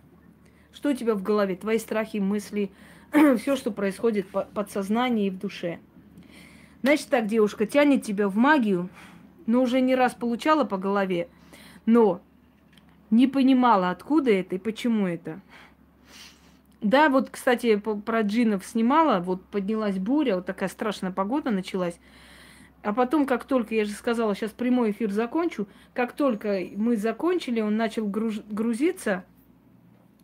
Что у тебя в голове? Твои страхи, мысли, все, что происходит в подсознании и в душе. Значит так, девушка, тянет тебя в магию, но уже не раз получала по голове, но не понимала, откуда это и почему это. Да, вот, кстати, про джинов снимала, вот поднялась буря, вот такая страшная погода началась. А потом, как только, я же сказала, сейчас прямой эфир закончу, как только мы закончили, он начал груз, грузиться,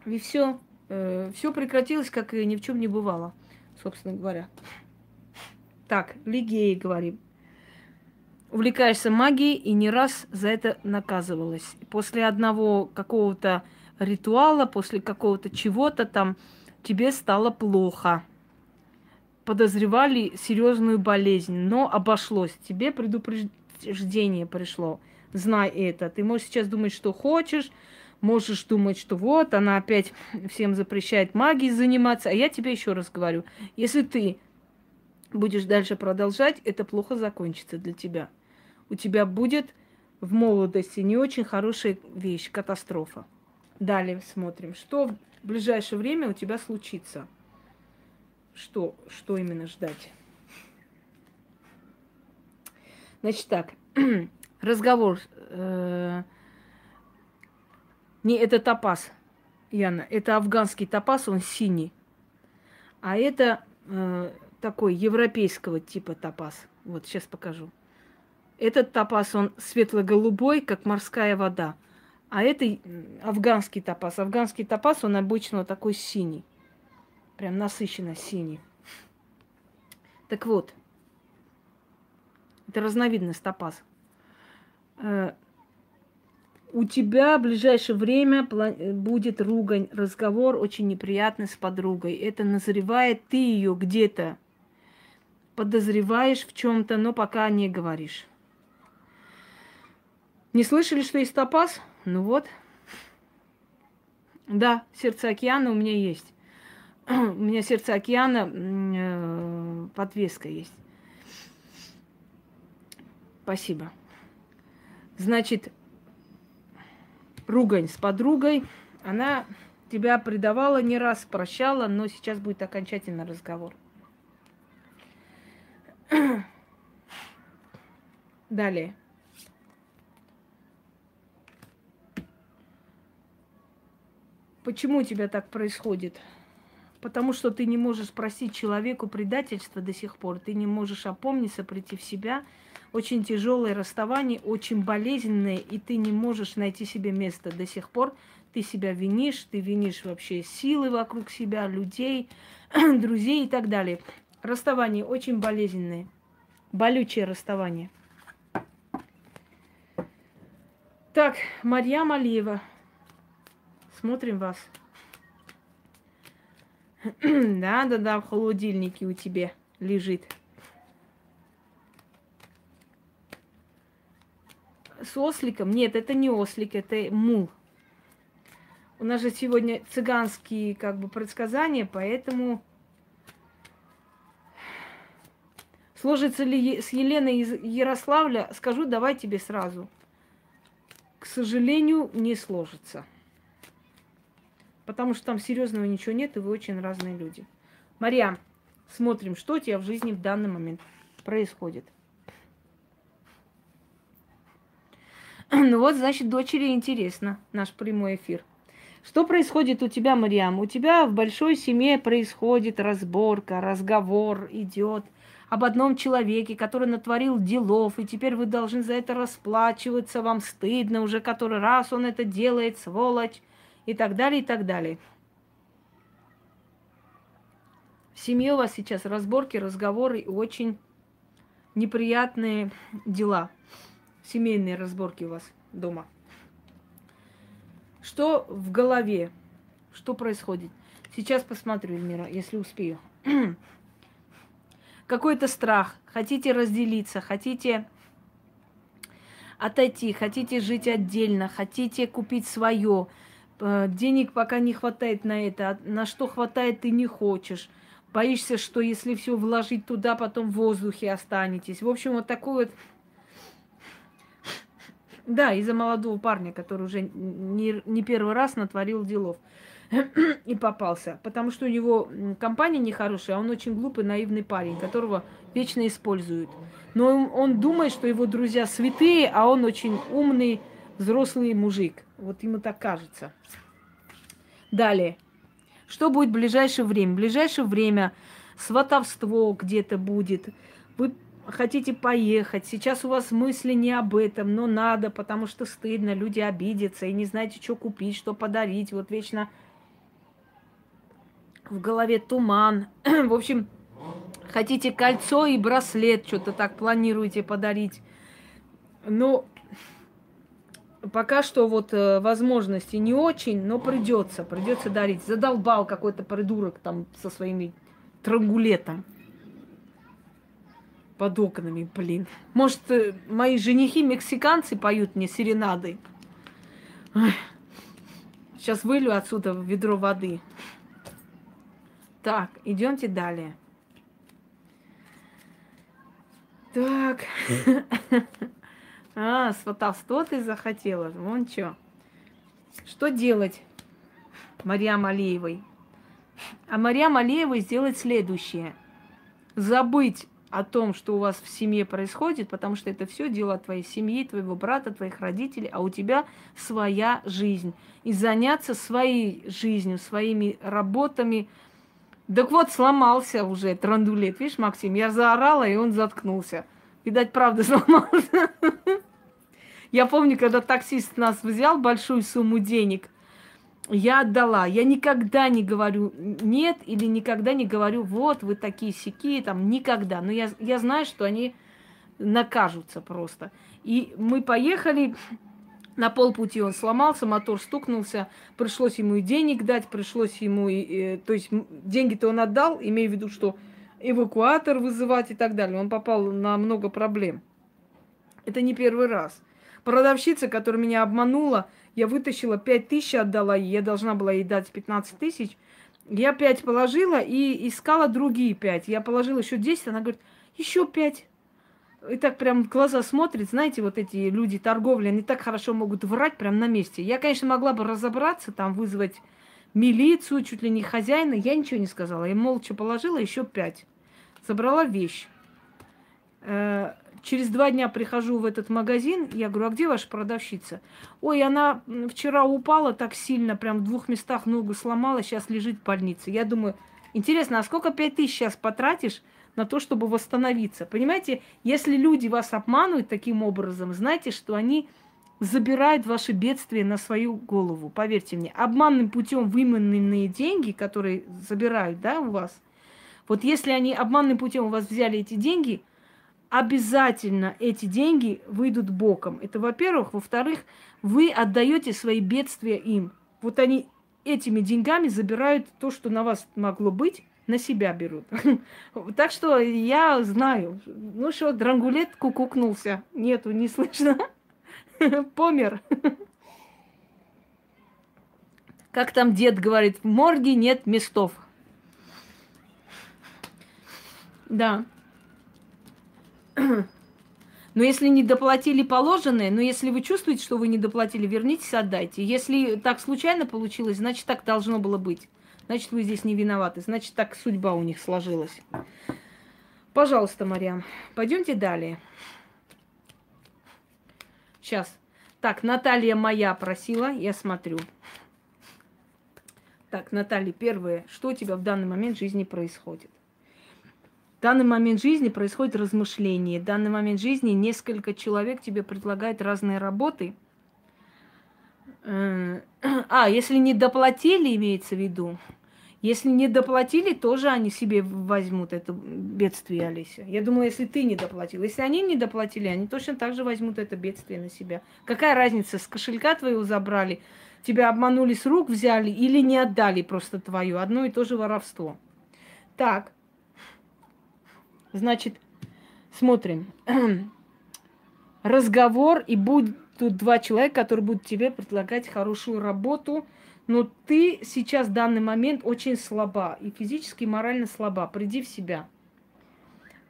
и все, Э, все прекратилось, как и ни в чем не бывало, собственно говоря. Так, Лигеи говорим. Увлекаешься магией и не раз за это наказывалась. После одного какого-то ритуала, после какого-то чего-то там тебе стало плохо. Подозревали серьезную болезнь, но обошлось. Тебе предупреждение пришло. Знай это. Ты можешь сейчас думать, что хочешь, можешь думать, что вот, она опять всем запрещает магией заниматься. А я тебе еще раз говорю, если ты будешь дальше продолжать, это плохо закончится для тебя. У тебя будет в молодости не очень хорошая вещь, катастрофа. Далее смотрим, что в ближайшее время у тебя случится. Что, что именно ждать? Значит так, разговор. Э, не, это топаз, Яна. Это афганский топаз, он синий. А это э, такой европейского типа топаз. Вот сейчас покажу. Этот топаз, он светло-голубой, как морская вода. А это афганский топаз. Афганский топаз, он обычно такой синий. Прям насыщенно синий. Так вот, это разновидность топаз. Э, у тебя в ближайшее время будет ругань, разговор очень неприятный с подругой. Это назревает, ты ее где-то подозреваешь в чем-то, но пока не говоришь. Не слышали, что есть топаз? Ну вот. Да, сердце океана у меня есть. у меня сердце океана э, подвеска есть. Спасибо. Значит, ругань с подругой, она тебя предавала не раз, прощала, но сейчас будет окончательный разговор. Далее. Почему у тебя так происходит? Потому что ты не можешь простить человеку предательство до сих пор, ты не можешь опомниться, прийти в себя. Очень тяжелое расставание, очень болезненное, и ты не можешь найти себе место до сих пор. Ты себя винишь, ты винишь вообще силы вокруг себя, людей, друзей и так далее. Расставание очень болезненное, болючее расставание. Так, Марьям Алиева, Смотрим вас. Да-да-да, в холодильнике у тебя лежит. С осликом? Нет, это не ослик, это мул. У нас же сегодня цыганские как бы предсказания, поэтому сложится ли с Еленой из Ярославля, скажу, давай тебе сразу. К сожалению, не сложится потому что там серьезного ничего нет, и вы очень разные люди. Мария, смотрим, что у тебя в жизни в данный момент происходит. Ну вот, значит, дочери интересно наш прямой эфир. Что происходит у тебя, Мариам? У тебя в большой семье происходит разборка, разговор идет об одном человеке, который натворил делов, и теперь вы должны за это расплачиваться, вам стыдно уже который раз он это делает, сволочь и так далее, и так далее. В семье у вас сейчас разборки, разговоры и очень неприятные дела. Семейные разборки у вас дома. Что в голове? Что происходит? Сейчас посмотрю, Эльмира, если успею. Какой-то страх. Хотите разделиться, хотите отойти, хотите жить отдельно, хотите купить свое, денег пока не хватает на это, а на что хватает ты не хочешь. Боишься, что если все вложить туда, потом в воздухе останетесь. В общем, вот такой вот... Да, из-за молодого парня, который уже не, не первый раз натворил делов и попался. Потому что у него компания нехорошая, а он очень глупый, наивный парень, которого вечно используют. Но он, он думает, что его друзья святые, а он очень умный, взрослый мужик. Вот ему так кажется. Далее. Что будет в ближайшее время? В ближайшее время сватовство где-то будет. Вы хотите поехать. Сейчас у вас мысли не об этом, но надо, потому что стыдно, люди обидятся и не знаете, что купить, что подарить. Вот вечно в голове туман. в общем, хотите кольцо и браслет, что-то так планируете подарить. Но пока что вот э, возможности не очень, но придется, придется дарить. Задолбал какой-то придурок там со своими трангулетом под окнами, блин. Может, э, мои женихи мексиканцы поют мне серенады. Сейчас вылью отсюда в ведро воды. Так, идемте далее. Так. А, сватовство ты захотела. Вон что. Что делать Марьям Алиевой? А Марьям Алиевой сделать следующее. Забыть о том, что у вас в семье происходит, потому что это все дело твоей семьи, твоего брата, твоих родителей, а у тебя своя жизнь. И заняться своей жизнью, своими работами. Так вот, сломался уже трандулет. Видишь, Максим, я заорала, и он заткнулся. Видать, правда сломался. Я помню, когда таксист нас взял большую сумму денег, я отдала. Я никогда не говорю нет или никогда не говорю, вот, вы такие сякие, там, никогда. Но я, я знаю, что они накажутся просто. И мы поехали, на полпути он сломался, мотор стукнулся, пришлось ему и денег дать, пришлось ему, и, и, то есть деньги-то он отдал, имея в виду, что эвакуатор вызывать и так далее. Он попал на много проблем. Это не первый раз. Продавщица, которая меня обманула, я вытащила 5 тысяч, отдала ей, я должна была ей дать 15 тысяч. Я 5 положила и искала другие 5. Я положила еще 10, она говорит, еще 5. И так прям глаза смотрит, знаете, вот эти люди торговли, они так хорошо могут врать прям на месте. Я, конечно, могла бы разобраться, там вызвать милицию, чуть ли не хозяина, я ничего не сказала. Я молча положила еще пять. Забрала вещь. Э, Через два дня прихожу в этот магазин, я говорю, а где ваша продавщица? Ой, она вчера упала так сильно, прям в двух местах ногу сломала, сейчас лежит в больнице. Я думаю, интересно, а сколько пять тысяч сейчас потратишь на то, чтобы восстановиться? Понимаете, если люди вас обманывают таким образом, знайте, что они забирают ваши бедствия на свою голову. Поверьте мне, обманным путем выманенные деньги, которые забирают, да, у вас, вот если они обманным путем у вас взяли эти деньги – обязательно эти деньги выйдут боком. Это во-первых. Во-вторых, вы отдаете свои бедствия им. Вот они этими деньгами забирают то, что на вас могло быть, на себя берут. Так что я знаю. Ну что, дрангулет кукукнулся. Нету, не слышно. Помер. Как там дед говорит, в морге нет местов. Да. Но если не доплатили положенное, но если вы чувствуете, что вы не доплатили, вернитесь, отдайте. Если так случайно получилось, значит, так должно было быть. Значит, вы здесь не виноваты. Значит, так судьба у них сложилась. Пожалуйста, Мариам, пойдемте далее. Сейчас. Так, Наталья моя просила, я смотрю. Так, Наталья, первое, что у тебя в данный момент в жизни происходит? В данный момент жизни происходит размышление. В данный момент жизни несколько человек тебе предлагают разные работы. Э, а, если не доплатили, имеется в виду. Если не доплатили, тоже они себе возьмут это бедствие, Алися. Я думаю, если ты не доплатил. Если они не доплатили, они точно так же возьмут это бедствие на себя. Какая разница, с кошелька твоего забрали, тебя обманули с рук, взяли или не отдали просто твою. Одно и то же воровство. Так, Значит, смотрим. Разговор, и будут два человека, которые будут тебе предлагать хорошую работу, но ты сейчас в данный момент очень слаба, и физически, и морально слаба. Приди в себя.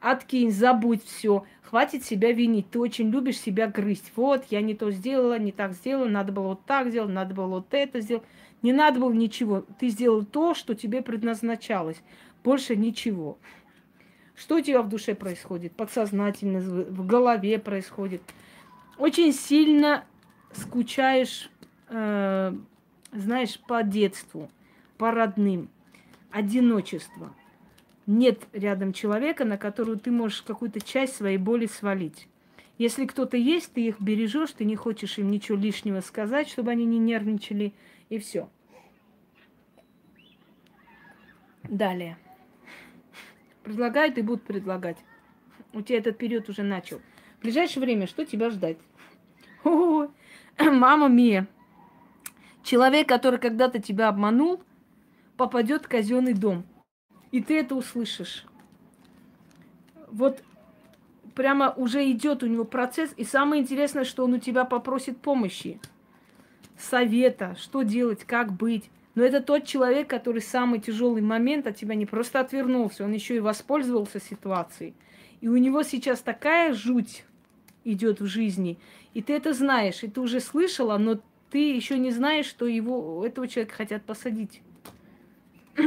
Откинь, забудь все. Хватит себя винить. Ты очень любишь себя грызть. Вот, я не то сделала, не так сделала, надо было вот так сделать, надо было вот это сделать. Не надо было ничего. Ты сделал то, что тебе предназначалось. Больше ничего. Что у тебя в душе происходит? Подсознательно, в голове происходит. Очень сильно скучаешь, э, знаешь, по детству, по родным. Одиночество. Нет рядом человека, на которого ты можешь какую-то часть своей боли свалить. Если кто-то есть, ты их бережешь, ты не хочешь им ничего лишнего сказать, чтобы они не нервничали, и все. Далее. Предлагают и будут предлагать. У тебя этот период уже начал. В ближайшее время что тебя ждать? О, мама Мия. Человек, который когда-то тебя обманул, попадет в казенный дом. И ты это услышишь. Вот прямо уже идет у него процесс. И самое интересное, что он у тебя попросит помощи, совета, что делать, как быть. Но это тот человек, который самый тяжелый момент от тебя не просто отвернулся, он еще и воспользовался ситуацией. И у него сейчас такая жуть идет в жизни. И ты это знаешь, и ты уже слышала, но ты еще не знаешь, что его, этого человека хотят посадить.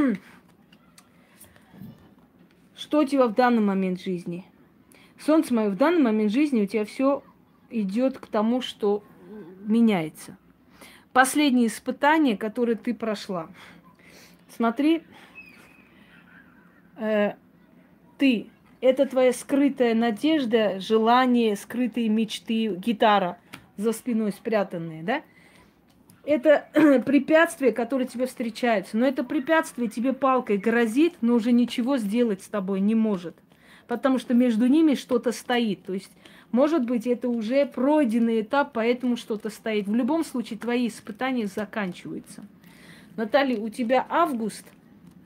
Что у тебя в данный момент жизни? Солнце мое, в данный момент жизни у тебя все идет к тому, что меняется. Последнее испытание, которое ты прошла. Смотри, э, ты это твоя скрытая надежда, желание, скрытые мечты, гитара за спиной спрятанные, да? Это препятствие, которое тебе встречается. Но это препятствие тебе палкой грозит, но уже ничего сделать с тобой не может. Потому что между ними что-то стоит. То есть, может быть, это уже пройденный этап, поэтому что-то стоит. В любом случае, твои испытания заканчиваются. Наталья, у тебя август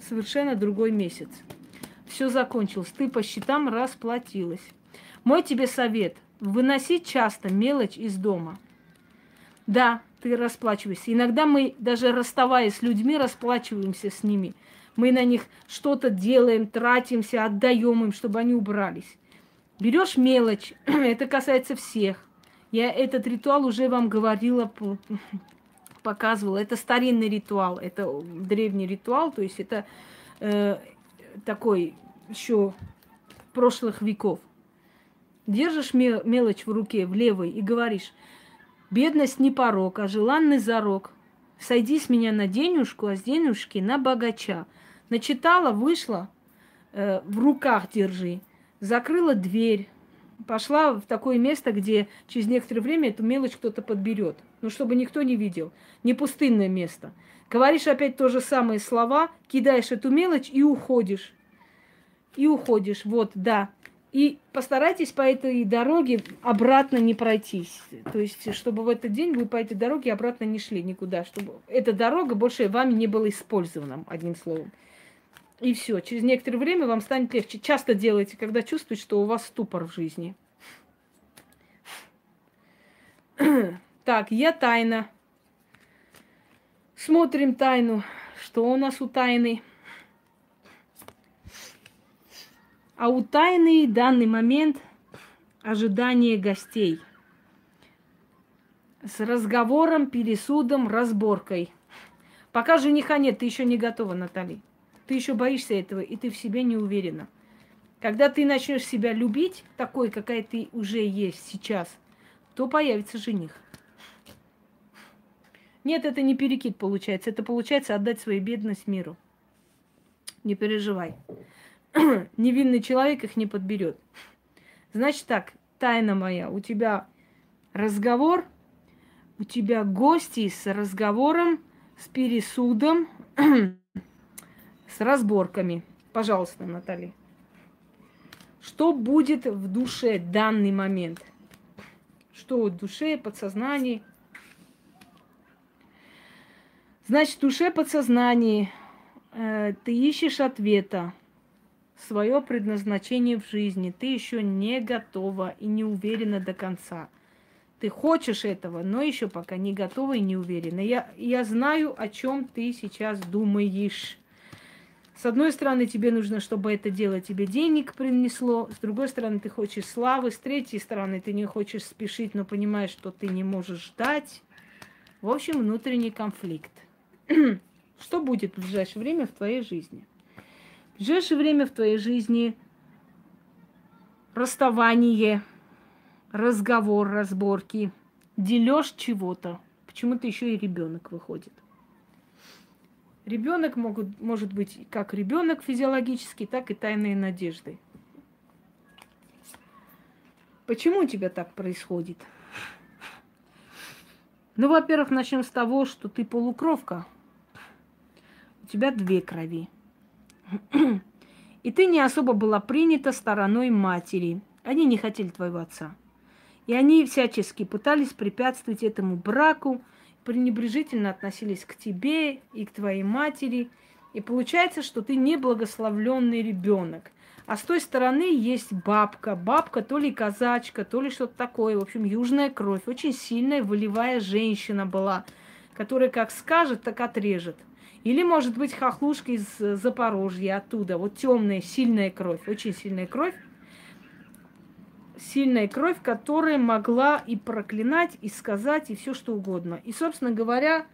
совершенно другой месяц все закончилось, ты по счетам расплатилась. Мой тебе совет – выносить часто мелочь из дома. Да, ты расплачиваешься. Иногда мы, даже расставаясь с людьми, расплачиваемся с ними. Мы на них что-то делаем, тратимся, отдаем им, чтобы они убрались. Берешь мелочь, это касается всех. Я этот ритуал уже вам говорила, показывала. Это старинный ритуал, это древний ритуал, то есть это э, такой еще прошлых веков. Держишь мелочь в руке, в левой, и говоришь, бедность не порог, а желанный зарок. Сойди с меня на денежку, а с денежки на богача. Начитала, вышла, э, в руках держи. Закрыла дверь, пошла в такое место, где через некоторое время эту мелочь кто-то подберет. Ну, чтобы никто не видел. Не пустынное место. Говоришь опять то же самые слова, кидаешь эту мелочь и уходишь и уходишь. Вот, да. И постарайтесь по этой дороге обратно не пройтись. То есть, чтобы в этот день вы по этой дороге обратно не шли никуда, чтобы эта дорога больше вами не была использована, одним словом. И все. Через некоторое время вам станет легче. Часто делайте, когда чувствуете, что у вас ступор в жизни. Так, я тайна. Смотрим тайну. Что у нас у тайны? А у тайны данный момент ожидание гостей. С разговором, пересудом, разборкой. Пока жениха нет, ты еще не готова, Натали. Ты еще боишься этого, и ты в себе не уверена. Когда ты начнешь себя любить, такой, какая ты уже есть сейчас, то появится жених. Нет, это не перекид получается. Это получается отдать свою бедность миру. Не переживай. невинный человек их не подберет. Значит так, тайна моя, у тебя разговор, у тебя гости с разговором, с пересудом, с разборками. Пожалуйста, Натали. Что будет в душе данный момент? Что в душе, подсознании? Значит, в душе, подсознании э, ты ищешь ответа свое предназначение в жизни. Ты еще не готова и не уверена до конца. Ты хочешь этого, но еще пока не готова и не уверена. Я, я знаю, о чем ты сейчас думаешь. С одной стороны, тебе нужно, чтобы это дело тебе денег принесло. С другой стороны, ты хочешь славы. С третьей стороны, ты не хочешь спешить, но понимаешь, что ты не можешь ждать. В общем, внутренний конфликт. Что будет в ближайшее время в твоей жизни? В ближайшее время в твоей жизни расставание, разговор, разборки, дележ чего-то. Почему-то еще и ребенок выходит. Ребенок может быть как ребенок физиологический, так и тайные надежды. Почему у тебя так происходит? Ну, во-первых, начнем с того, что ты полукровка. У тебя две крови. И ты не особо была принята стороной матери. Они не хотели твоего отца. И они всячески пытались препятствовать этому браку, пренебрежительно относились к тебе и к твоей матери. И получается, что ты неблагословленный ребенок. А с той стороны есть бабка. Бабка то ли казачка, то ли что-то такое. В общем, южная кровь. Очень сильная, волевая женщина была, которая как скажет, так отрежет. Или, может быть, хохлушка из Запорожья, оттуда. Вот темная, сильная кровь, очень сильная кровь. Сильная кровь, которая могла и проклинать, и сказать, и все что угодно. И, собственно говоря,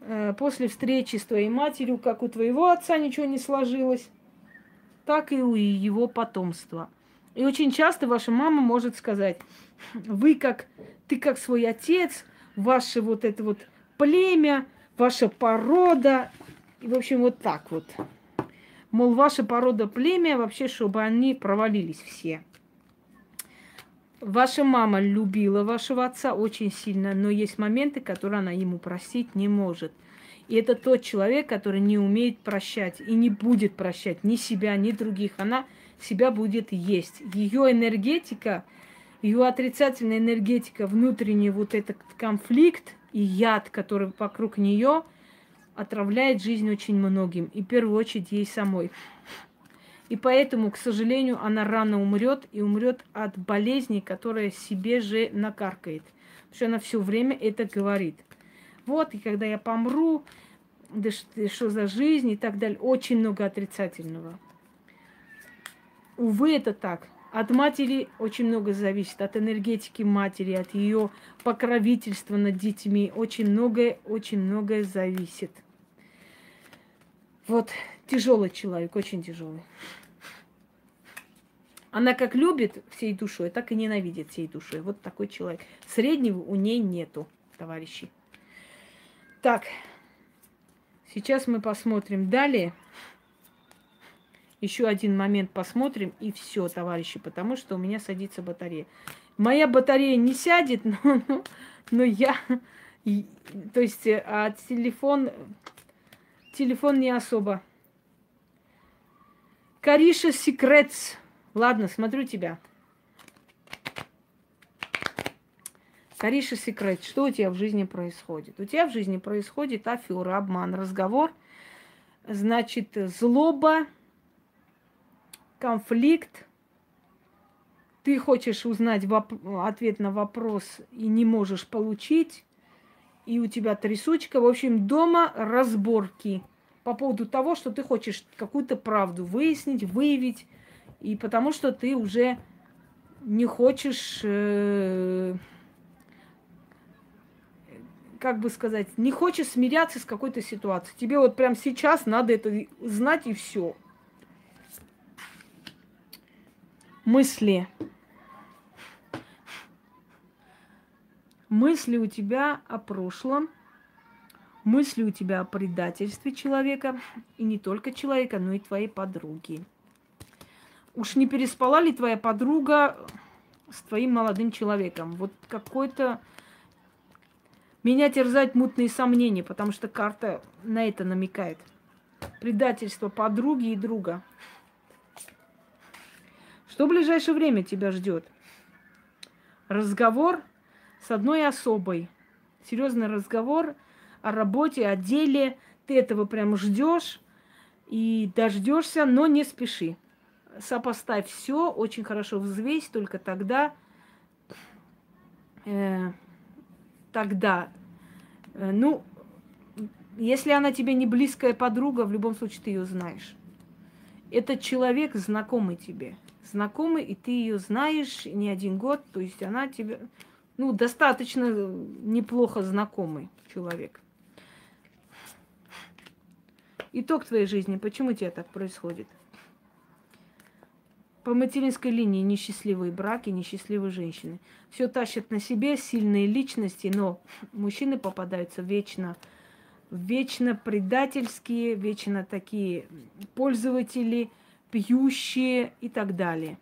э, после встречи с твоей матерью, как у твоего отца ничего не сложилось, так и у его потомства. И очень часто ваша мама может сказать, вы как, ты как свой отец, ваше вот это вот племя, ваша порода. И, в общем, вот так вот. Мол, ваша порода племя вообще, чтобы они провалились все. Ваша мама любила вашего отца очень сильно, но есть моменты, которые она ему простить не может. И это тот человек, который не умеет прощать и не будет прощать ни себя, ни других. Она себя будет есть. Ее энергетика, ее отрицательная энергетика, внутренний вот этот конфликт и яд, который вокруг нее, отравляет жизнь очень многим. И в первую очередь ей самой. И поэтому, к сожалению, она рано умрет и умрет от болезни, которая себе же накаркает. Потому что она все время это говорит вот, и когда я помру, да что за жизнь и так далее. Очень много отрицательного. Увы, это так. От матери очень много зависит, от энергетики матери, от ее покровительства над детьми. Очень многое, очень многое зависит. Вот, тяжелый человек, очень тяжелый. Она как любит всей душой, так и ненавидит всей душой. Вот такой человек. Среднего у ней нету, товарищи. Так, сейчас мы посмотрим далее. Еще один момент посмотрим, и все, товарищи, потому что у меня садится батарея. Моя батарея не сядет, но, но, но я... То есть, а телефон... Телефон не особо. Кариша Секретс. Ладно, смотрю тебя. Кариша секрет, что у тебя в жизни происходит? У тебя в жизни происходит афера, обман, разговор, значит, злоба, конфликт. Ты хочешь узнать воп- ответ на вопрос и не можешь получить, и у тебя трясучка. В общем, дома разборки по поводу того, что ты хочешь какую-то правду выяснить, выявить, и потому что ты уже не хочешь э, как бы сказать, не хочешь смиряться с какой-то ситуацией. Тебе вот прямо сейчас надо это знать и все. Мысли. Мысли у тебя о прошлом, мысли у тебя о предательстве человека, и не только человека, но и твоей подруги. Уж не переспала ли твоя подруга с твоим молодым человеком? Вот какой-то меня терзают мутные сомнения, потому что карта на это намекает. Предательство подруги и друга. Что в ближайшее время тебя ждет? Разговор с одной особой. Серьезный разговор о работе, о деле. Ты этого прям ждешь и дождешься, но не спеши. Сопоставь все, очень хорошо взвесь, только тогда э, тогда, э, ну, если она тебе не близкая подруга, в любом случае ты ее знаешь. Этот человек знакомый тебе. Знакомый, и ты ее знаешь не один год, то есть она тебе, ну, достаточно неплохо знакомый человек. Итог твоей жизни. Почему тебе так происходит? по материнской линии несчастливые браки, несчастливые женщины. Все тащат на себе сильные личности, но мужчины попадаются вечно, вечно предательские, вечно такие пользователи, пьющие и так далее.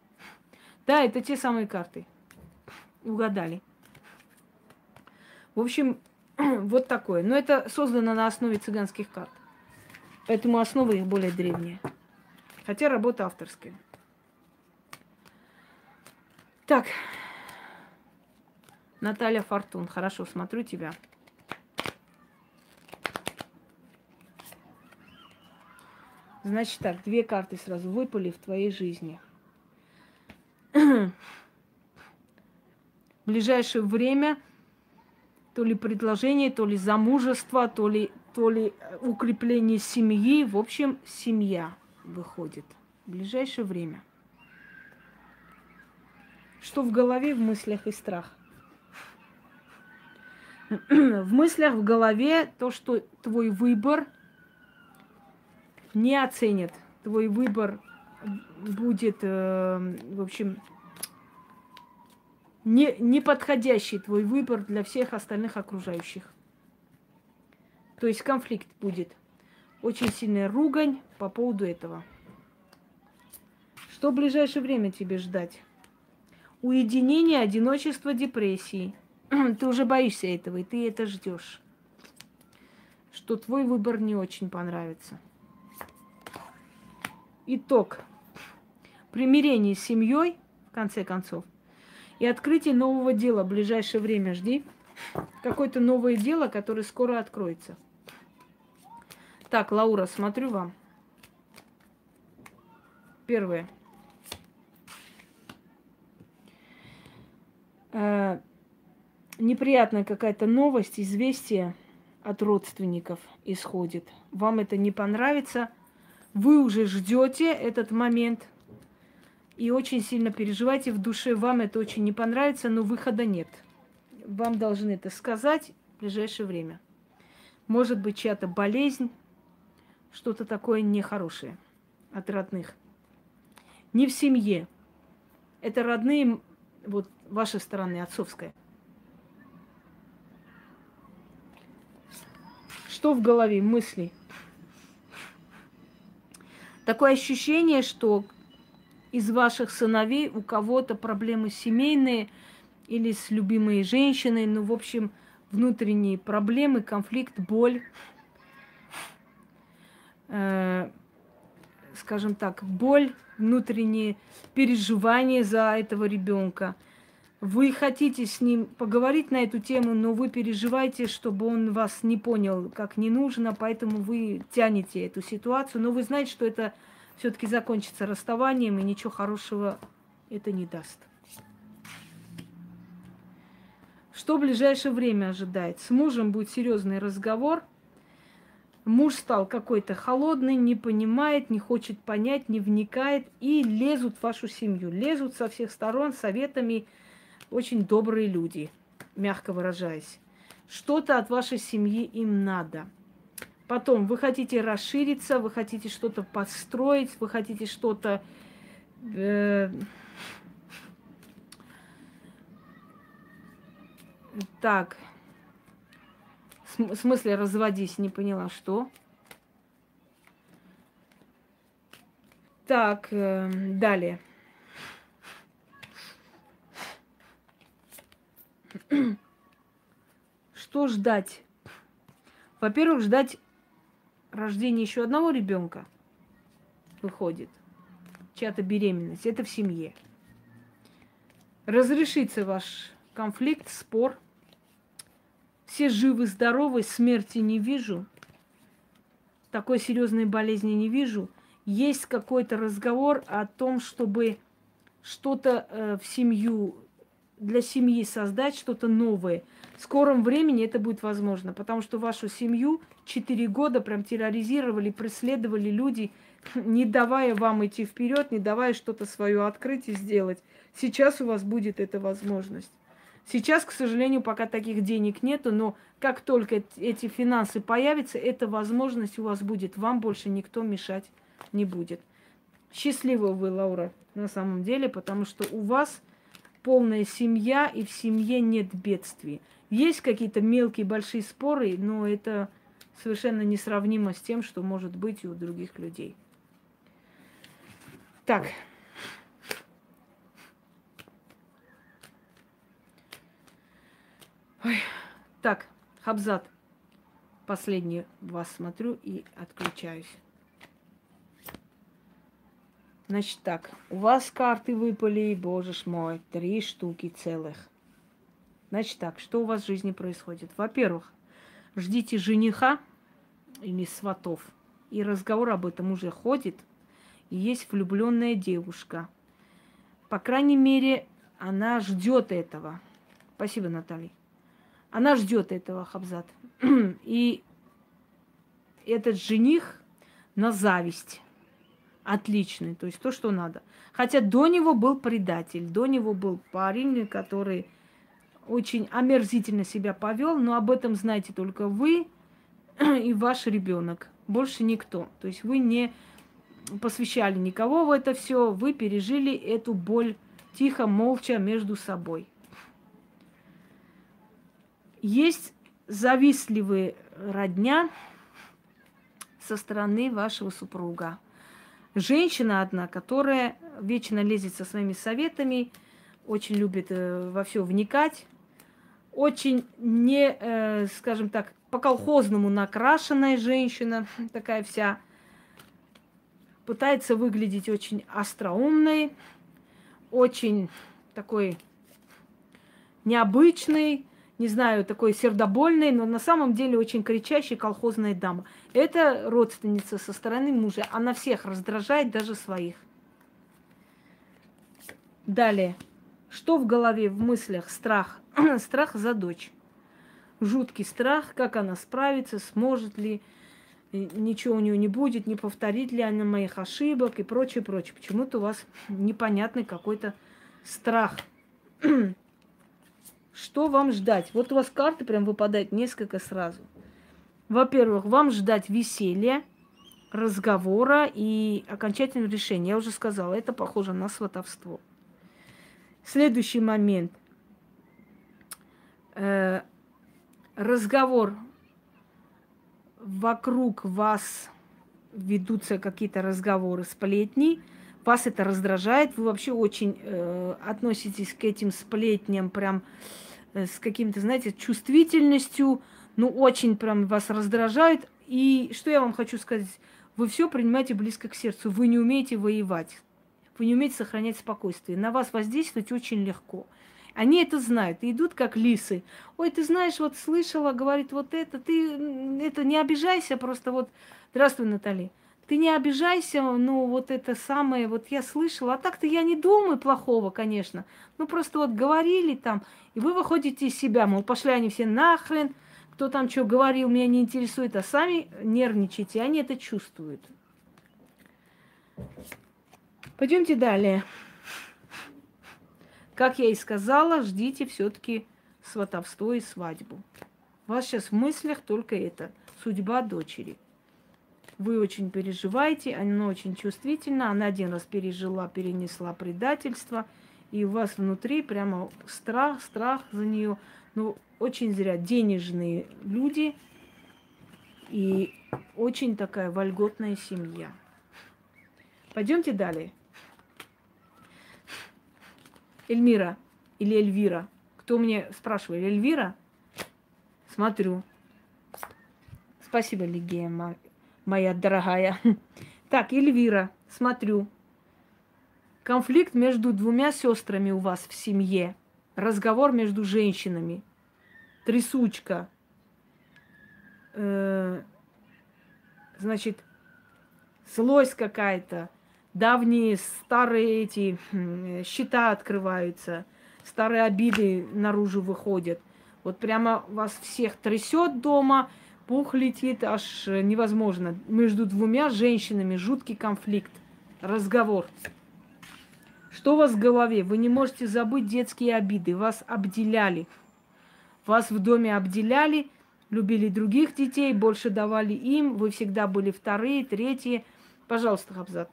Да, это те самые карты. Угадали. В общем, вот такое. Но это создано на основе цыганских карт. Поэтому основа их более древняя. Хотя работа авторская. Так, Наталья Фортун, хорошо, смотрю тебя. Значит так, две карты сразу выпали в твоей жизни. В ближайшее время то ли предложение, то ли замужество, то ли, то ли укрепление семьи. В общем, семья выходит в ближайшее время. Что в голове, в мыслях и страх? в мыслях, в голове то, что твой выбор не оценят. Твой выбор будет, э, в общем, не, не подходящий твой выбор для всех остальных окружающих. То есть конфликт будет. Очень сильная ругань по поводу этого. Что в ближайшее время тебе ждать? Уединение, одиночество, депрессии. ты уже боишься этого, и ты это ждешь. Что твой выбор не очень понравится. Итог. Примирение с семьей, в конце концов, и открытие нового дела в ближайшее время жди. Какое-то новое дело, которое скоро откроется. Так, Лаура, смотрю вам. Первое. Э, неприятная какая-то новость, известие от родственников исходит. Вам это не понравится. Вы уже ждете этот момент и очень сильно переживаете в душе. Вам это очень не понравится, но выхода нет. Вам должны это сказать в ближайшее время. Может быть, чья-то болезнь, что-то такое нехорошее от родных. Не в семье. Это родные, вот вашей стороны, отцовская. Что в голове, мысли? Такое ощущение, что из ваших сыновей у кого-то проблемы семейные или с любимой женщиной, ну, в общем, внутренние проблемы, конфликт, боль, э, скажем так, боль, внутренние переживания за этого ребенка – вы хотите с ним поговорить на эту тему, но вы переживаете, чтобы он вас не понял, как не нужно, поэтому вы тянете эту ситуацию, но вы знаете, что это все-таки закончится расставанием, и ничего хорошего это не даст. Что в ближайшее время ожидает? С мужем будет серьезный разговор. Муж стал какой-то холодный, не понимает, не хочет понять, не вникает и лезут в вашу семью. Лезут со всех сторон советами, очень добрые люди, мягко выражаясь. Что-то от вашей семьи им надо. Потом вы хотите расшириться, вы хотите что-то построить, вы хотите что-то... Э, так. В смысле разводись, не поняла, что? Так, э, далее. Что ждать? Во-первых, ждать рождения еще одного ребенка выходит. Чья-то беременность. Это в семье. Разрешится ваш конфликт, спор. Все живы, здоровы, смерти не вижу. Такой серьезной болезни не вижу. Есть какой-то разговор о том, чтобы что-то э, в семью для семьи создать что-то новое. В скором времени это будет возможно, потому что вашу семью четыре года прям терроризировали, преследовали люди, не давая вам идти вперед, не давая что-то свое открыть и сделать. Сейчас у вас будет эта возможность. Сейчас, к сожалению, пока таких денег нету, но как только эти финансы появятся, эта возможность у вас будет. Вам больше никто мешать не будет. Счастливы вы, Лаура, на самом деле, потому что у вас полная семья, и в семье нет бедствий. Есть какие-то мелкие, большие споры, но это совершенно несравнимо с тем, что может быть у других людей. Так. Ой. Так, Хабзат. Последний вас смотрю и отключаюсь. Значит так, у вас карты выпали, боже мой, три штуки целых. Значит так, что у вас в жизни происходит? Во-первых, ждите жениха или сватов. И разговор об этом уже ходит. И есть влюбленная девушка. По крайней мере, она ждет этого. Спасибо, Наталья. Она ждет этого, Хабзат. И этот жених на зависть. Отличный, то есть то, что надо. Хотя до него был предатель, до него был парень, который очень омерзительно себя повел, но об этом знаете только вы и ваш ребенок. Больше никто. То есть вы не посвящали никого в это все, вы пережили эту боль тихо, молча между собой. Есть завистливые родня со стороны вашего супруга. Женщина одна, которая вечно лезет со своими советами, очень любит э, во все вникать, очень не, э, скажем так, по-колхозному накрашенная женщина, такая вся, пытается выглядеть очень остроумной, очень такой необычный, не знаю, такой сердобольный, но на самом деле очень кричащая колхозная дама. Это родственница со стороны мужа. Она всех раздражает, даже своих. Далее. Что в голове, в мыслях? Страх. страх за дочь. Жуткий страх, как она справится, сможет ли, ничего у нее не будет, не повторит ли она моих ошибок и прочее, прочее. Почему-то у вас непонятный какой-то страх. Что вам ждать? Вот у вас карты прям выпадают несколько сразу. Во-первых, вам ждать веселья, разговора и окончательного решения. Я уже сказала, это похоже на сватовство. Следующий момент. Э, разговор вокруг вас ведутся какие-то разговоры, сплетни, вас это раздражает, вы вообще очень э, относитесь к этим сплетням прям э, с каким-то, знаете, чувствительностью, ну очень прям вас раздражает. И что я вам хочу сказать, вы все принимаете близко к сердцу, вы не умеете воевать, вы не умеете сохранять спокойствие, на вас воздействовать очень легко. Они это знают, и идут как лисы. Ой, ты знаешь, вот слышала, говорит вот это, ты это не обижайся, просто вот, здравствуй, Натали, ты не обижайся, ну вот это самое, вот я слышала, а так-то я не думаю плохого, конечно, ну просто вот говорили там, и вы выходите из себя, мол, пошли они все нахрен, кто там что говорил, меня не интересует, а сами нервничаете, они это чувствуют. Пойдемте далее. Как я и сказала, ждите все-таки сватовство и свадьбу. У вас сейчас в мыслях только это. Судьба дочери. Вы очень переживаете, она очень чувствительна. Она один раз пережила, перенесла предательство. И у вас внутри прямо страх, страх за нее. Ну, очень зря. Денежные люди и очень такая вольготная семья. Пойдемте далее. Эльмира или Эльвира. Кто мне спрашивает? Эльвира? Смотрю. Спасибо, Лигея, моя дорогая. Так, Эльвира, смотрю. Конфликт между двумя сестрами у вас в семье. Разговор между женщинами. Трясучка. Э, значит, злость какая-то давние старые эти счета открываются, старые обиды наружу выходят. Вот прямо вас всех трясет дома, пух летит, аж невозможно. Между двумя женщинами жуткий конфликт, разговор. Что у вас в голове? Вы не можете забыть детские обиды. Вас обделяли. Вас в доме обделяли, любили других детей, больше давали им. Вы всегда были вторые, третьи. Пожалуйста, Хабзат.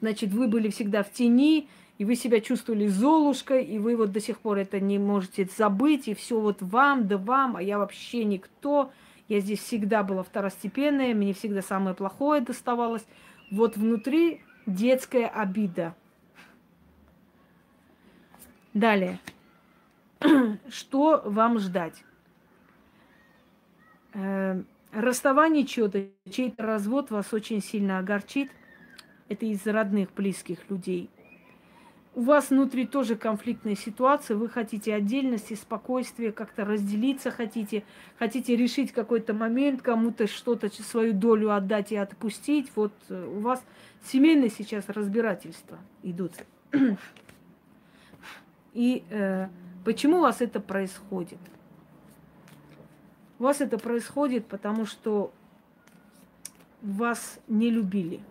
Значит, вы были всегда в тени, и вы себя чувствовали золушкой, и вы вот до сих пор это не можете забыть, и все вот вам, да вам, а я вообще никто. Я здесь всегда была второстепенная, мне всегда самое плохое доставалось. Вот внутри детская обида. Далее. Что вам ждать? Э, расставание чего-то, чей-то развод вас очень сильно огорчит. Это из родных, близких людей. У вас внутри тоже конфликтная ситуация, вы хотите отдельности, спокойствия, как-то разделиться хотите, хотите решить какой-то момент, кому-то что-то, свою долю отдать и отпустить. Вот э, у вас семейные сейчас разбирательства идут. И э, почему у вас это происходит? У вас это происходит, потому что вас не любили.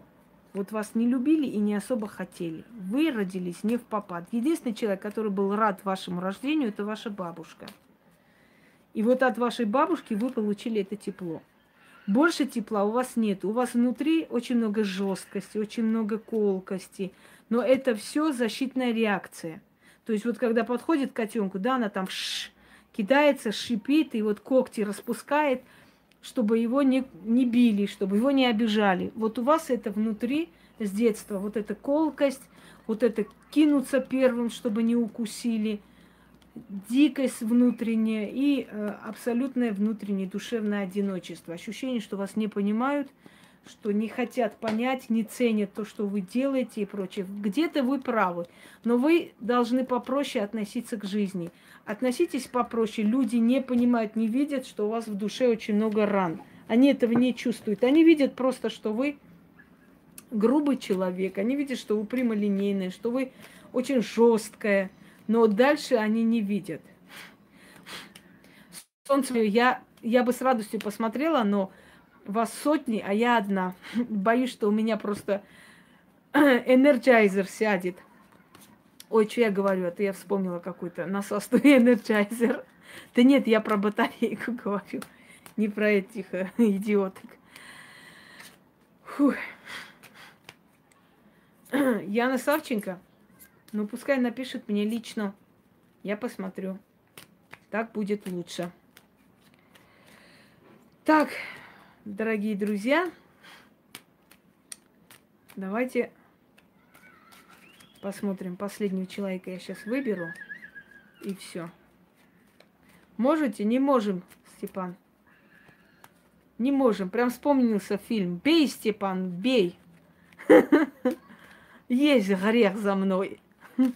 Вот вас не любили и не особо хотели. Вы родились не в попад. Единственный человек, который был рад вашему рождению, это ваша бабушка. И вот от вашей бабушки вы получили это тепло. Больше тепла у вас нет. У вас внутри очень много жесткости, очень много колкости. Но это все защитная реакция. То есть вот когда подходит котенку, да, она там ш кидается, шипит и вот когти распускает, чтобы его не, не били, чтобы его не обижали. Вот у вас это внутри с детства, вот эта колкость, вот это кинуться первым, чтобы не укусили, дикость внутренняя и э, абсолютное внутреннее душевное одиночество. Ощущение, что вас не понимают, что не хотят понять, не ценят то, что вы делаете и прочее. Где-то вы правы, но вы должны попроще относиться к жизни. Относитесь попроще. Люди не понимают, не видят, что у вас в душе очень много ран. Они этого не чувствуют. Они видят просто, что вы грубый человек. Они видят, что вы прямолинейная, что вы очень жесткая. Но дальше они не видят. Солнце, я, я бы с радостью посмотрела, но вас сотни, а я одна. Боюсь, что у меня просто Energizer сядет. Ой, что я говорю, это я вспомнила какой-то насосный Energizer. Да нет, я про батарейку говорю, не про этих э, идиоток. Фух. Яна Савченко, ну пускай напишет мне лично, я посмотрю. Так будет лучше. Так, дорогие друзья, давайте посмотрим. Последнего человека я сейчас выберу. И все. Можете? Не можем, Степан. Не можем. Прям вспомнился фильм. Бей, Степан, бей. Есть грех за мной.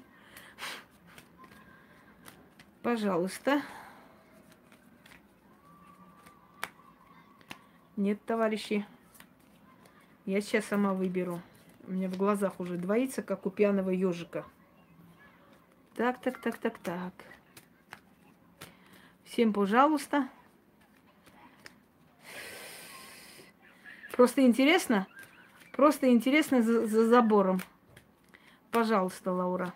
Пожалуйста. Нет, товарищи. Я сейчас сама выберу. У меня в глазах уже двоится, как у пьяного ежика. Так, так, так, так, так. Всем, пожалуйста. Просто интересно. Просто интересно за, за забором. Пожалуйста, Лаура.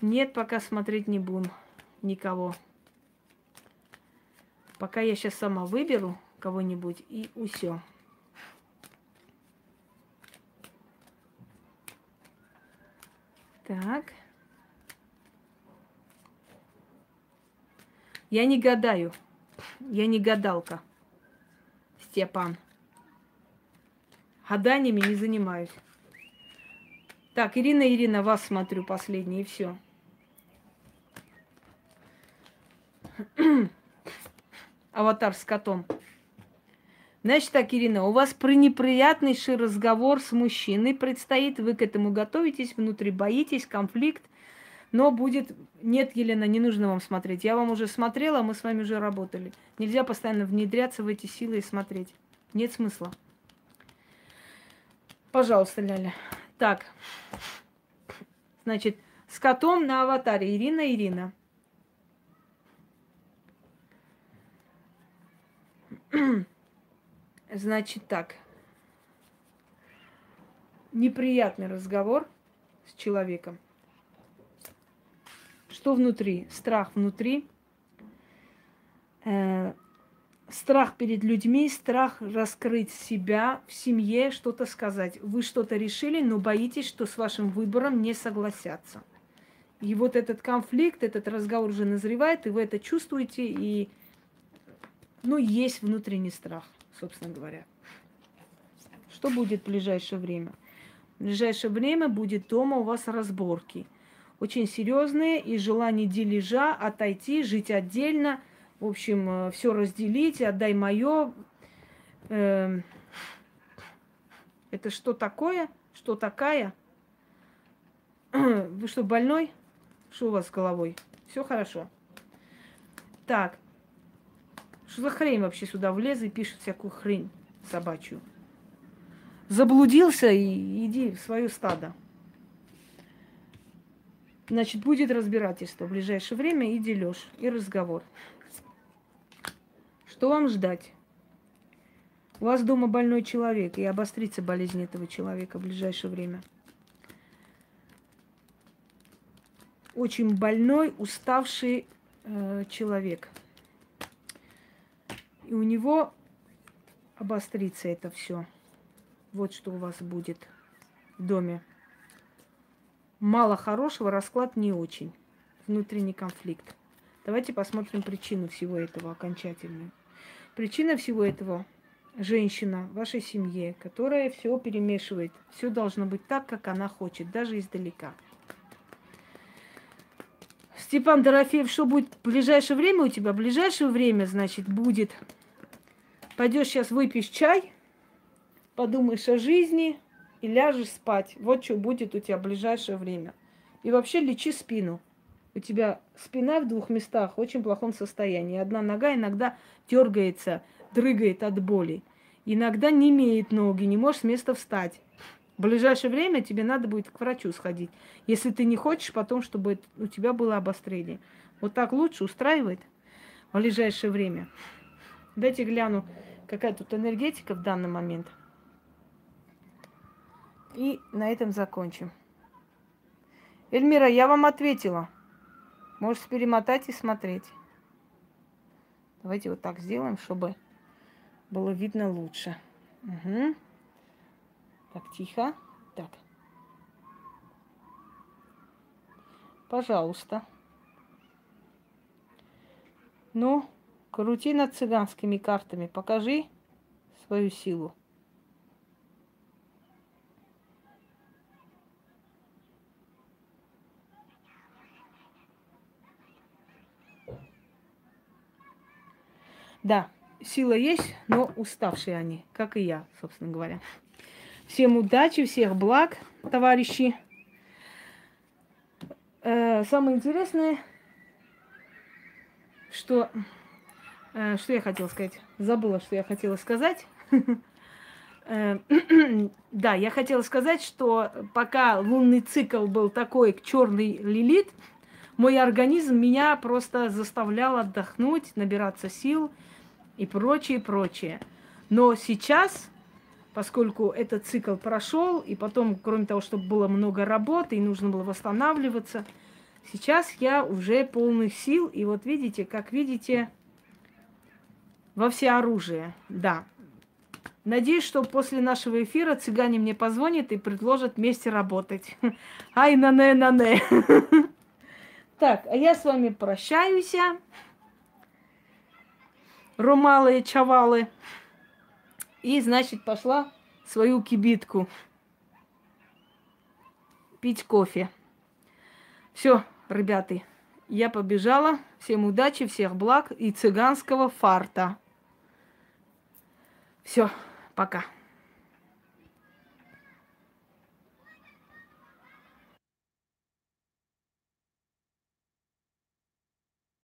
Нет, пока смотреть не буду. Никого. Пока я сейчас сама выберу кого-нибудь и усё. Так. Я не гадаю. Я не гадалка. Степан. Гаданиями не занимаюсь. Так, Ирина, Ирина, вас смотрю последний, и все. аватар с котом. Значит так, Ирина, у вас пренеприятнейший разговор с мужчиной предстоит, вы к этому готовитесь, внутри боитесь, конфликт, но будет... Нет, Елена, не нужно вам смотреть. Я вам уже смотрела, мы с вами уже работали. Нельзя постоянно внедряться в эти силы и смотреть. Нет смысла. Пожалуйста, Ляля. Так. Значит, с котом на аватаре. Ирина, Ирина. Значит так. Неприятный разговор с человеком. Что внутри? Страх внутри. Э, страх перед людьми, страх раскрыть себя в семье, что-то сказать. Вы что-то решили, но боитесь, что с вашим выбором не согласятся. И вот этот конфликт, этот разговор уже назревает, и вы это чувствуете, и ну, есть внутренний страх, собственно говоря. Что будет в ближайшее время? В ближайшее время будет дома у вас разборки. очень серьезные и желание дележа, отойти, жить отдельно, в общем, все разделить, отдай мое. Эм, это что такое? Что такая? Вы что, больной? Что у вас с головой? Все хорошо. Так. Что за хрень вообще сюда влез и пишет всякую хрень собачью? Заблудился и иди в свое стадо. Значит, будет разбирательство в ближайшее время и дележ, и разговор. Что вам ждать? У вас дома больной человек, и обострится болезнь этого человека в ближайшее время. Очень больной, уставший э, человек. И у него обострится это все. Вот что у вас будет в доме. Мало хорошего, расклад не очень. Внутренний конфликт. Давайте посмотрим причину всего этого окончательную. Причина всего этого – женщина в вашей семье, которая все перемешивает. Все должно быть так, как она хочет, даже издалека. Степан Дорофеев, что будет в ближайшее время у тебя? В ближайшее время, значит, будет. Пойдешь сейчас выпьешь чай, подумаешь о жизни и ляжешь спать. Вот что будет у тебя в ближайшее время. И вообще лечи спину. У тебя спина в двух местах в очень плохом состоянии. Одна нога иногда дергается, дрыгает от боли. Иногда не имеет ноги, не можешь с места встать. В ближайшее время тебе надо будет к врачу сходить, если ты не хочешь потом, чтобы у тебя было обострение. Вот так лучше устраивает в ближайшее время. Дайте гляну, какая тут энергетика в данный момент. И на этом закончим. Эльмира, я вам ответила. Можешь перемотать и смотреть. Давайте вот так сделаем, чтобы было видно лучше. Угу. Так, тихо. Так. Пожалуйста. Ну, крути над цыганскими картами. Покажи свою силу. Да, сила есть, но уставшие они, как и я, собственно говоря. Всем удачи, всех благ, товарищи. Э, самое интересное, что, что я хотела сказать. Забыла, что я хотела сказать. Э, да, я хотела сказать, что пока лунный цикл был такой черный лилит, мой организм меня просто заставлял отдохнуть, набираться сил и прочее, прочее. Но сейчас поскольку этот цикл прошел, и потом, кроме того, чтобы было много работы, и нужно было восстанавливаться, сейчас я уже полных сил, и вот видите, как видите, во все оружие, да. Надеюсь, что после нашего эфира цыгане мне позвонят и предложат вместе работать. Ай, на не, на не. Так, а я с вами прощаюсь. Ромалы и чавалы. И, значит, пошла свою кибитку пить кофе. Все, ребята, я побежала. Всем удачи, всех благ и цыганского фарта. Все, пока.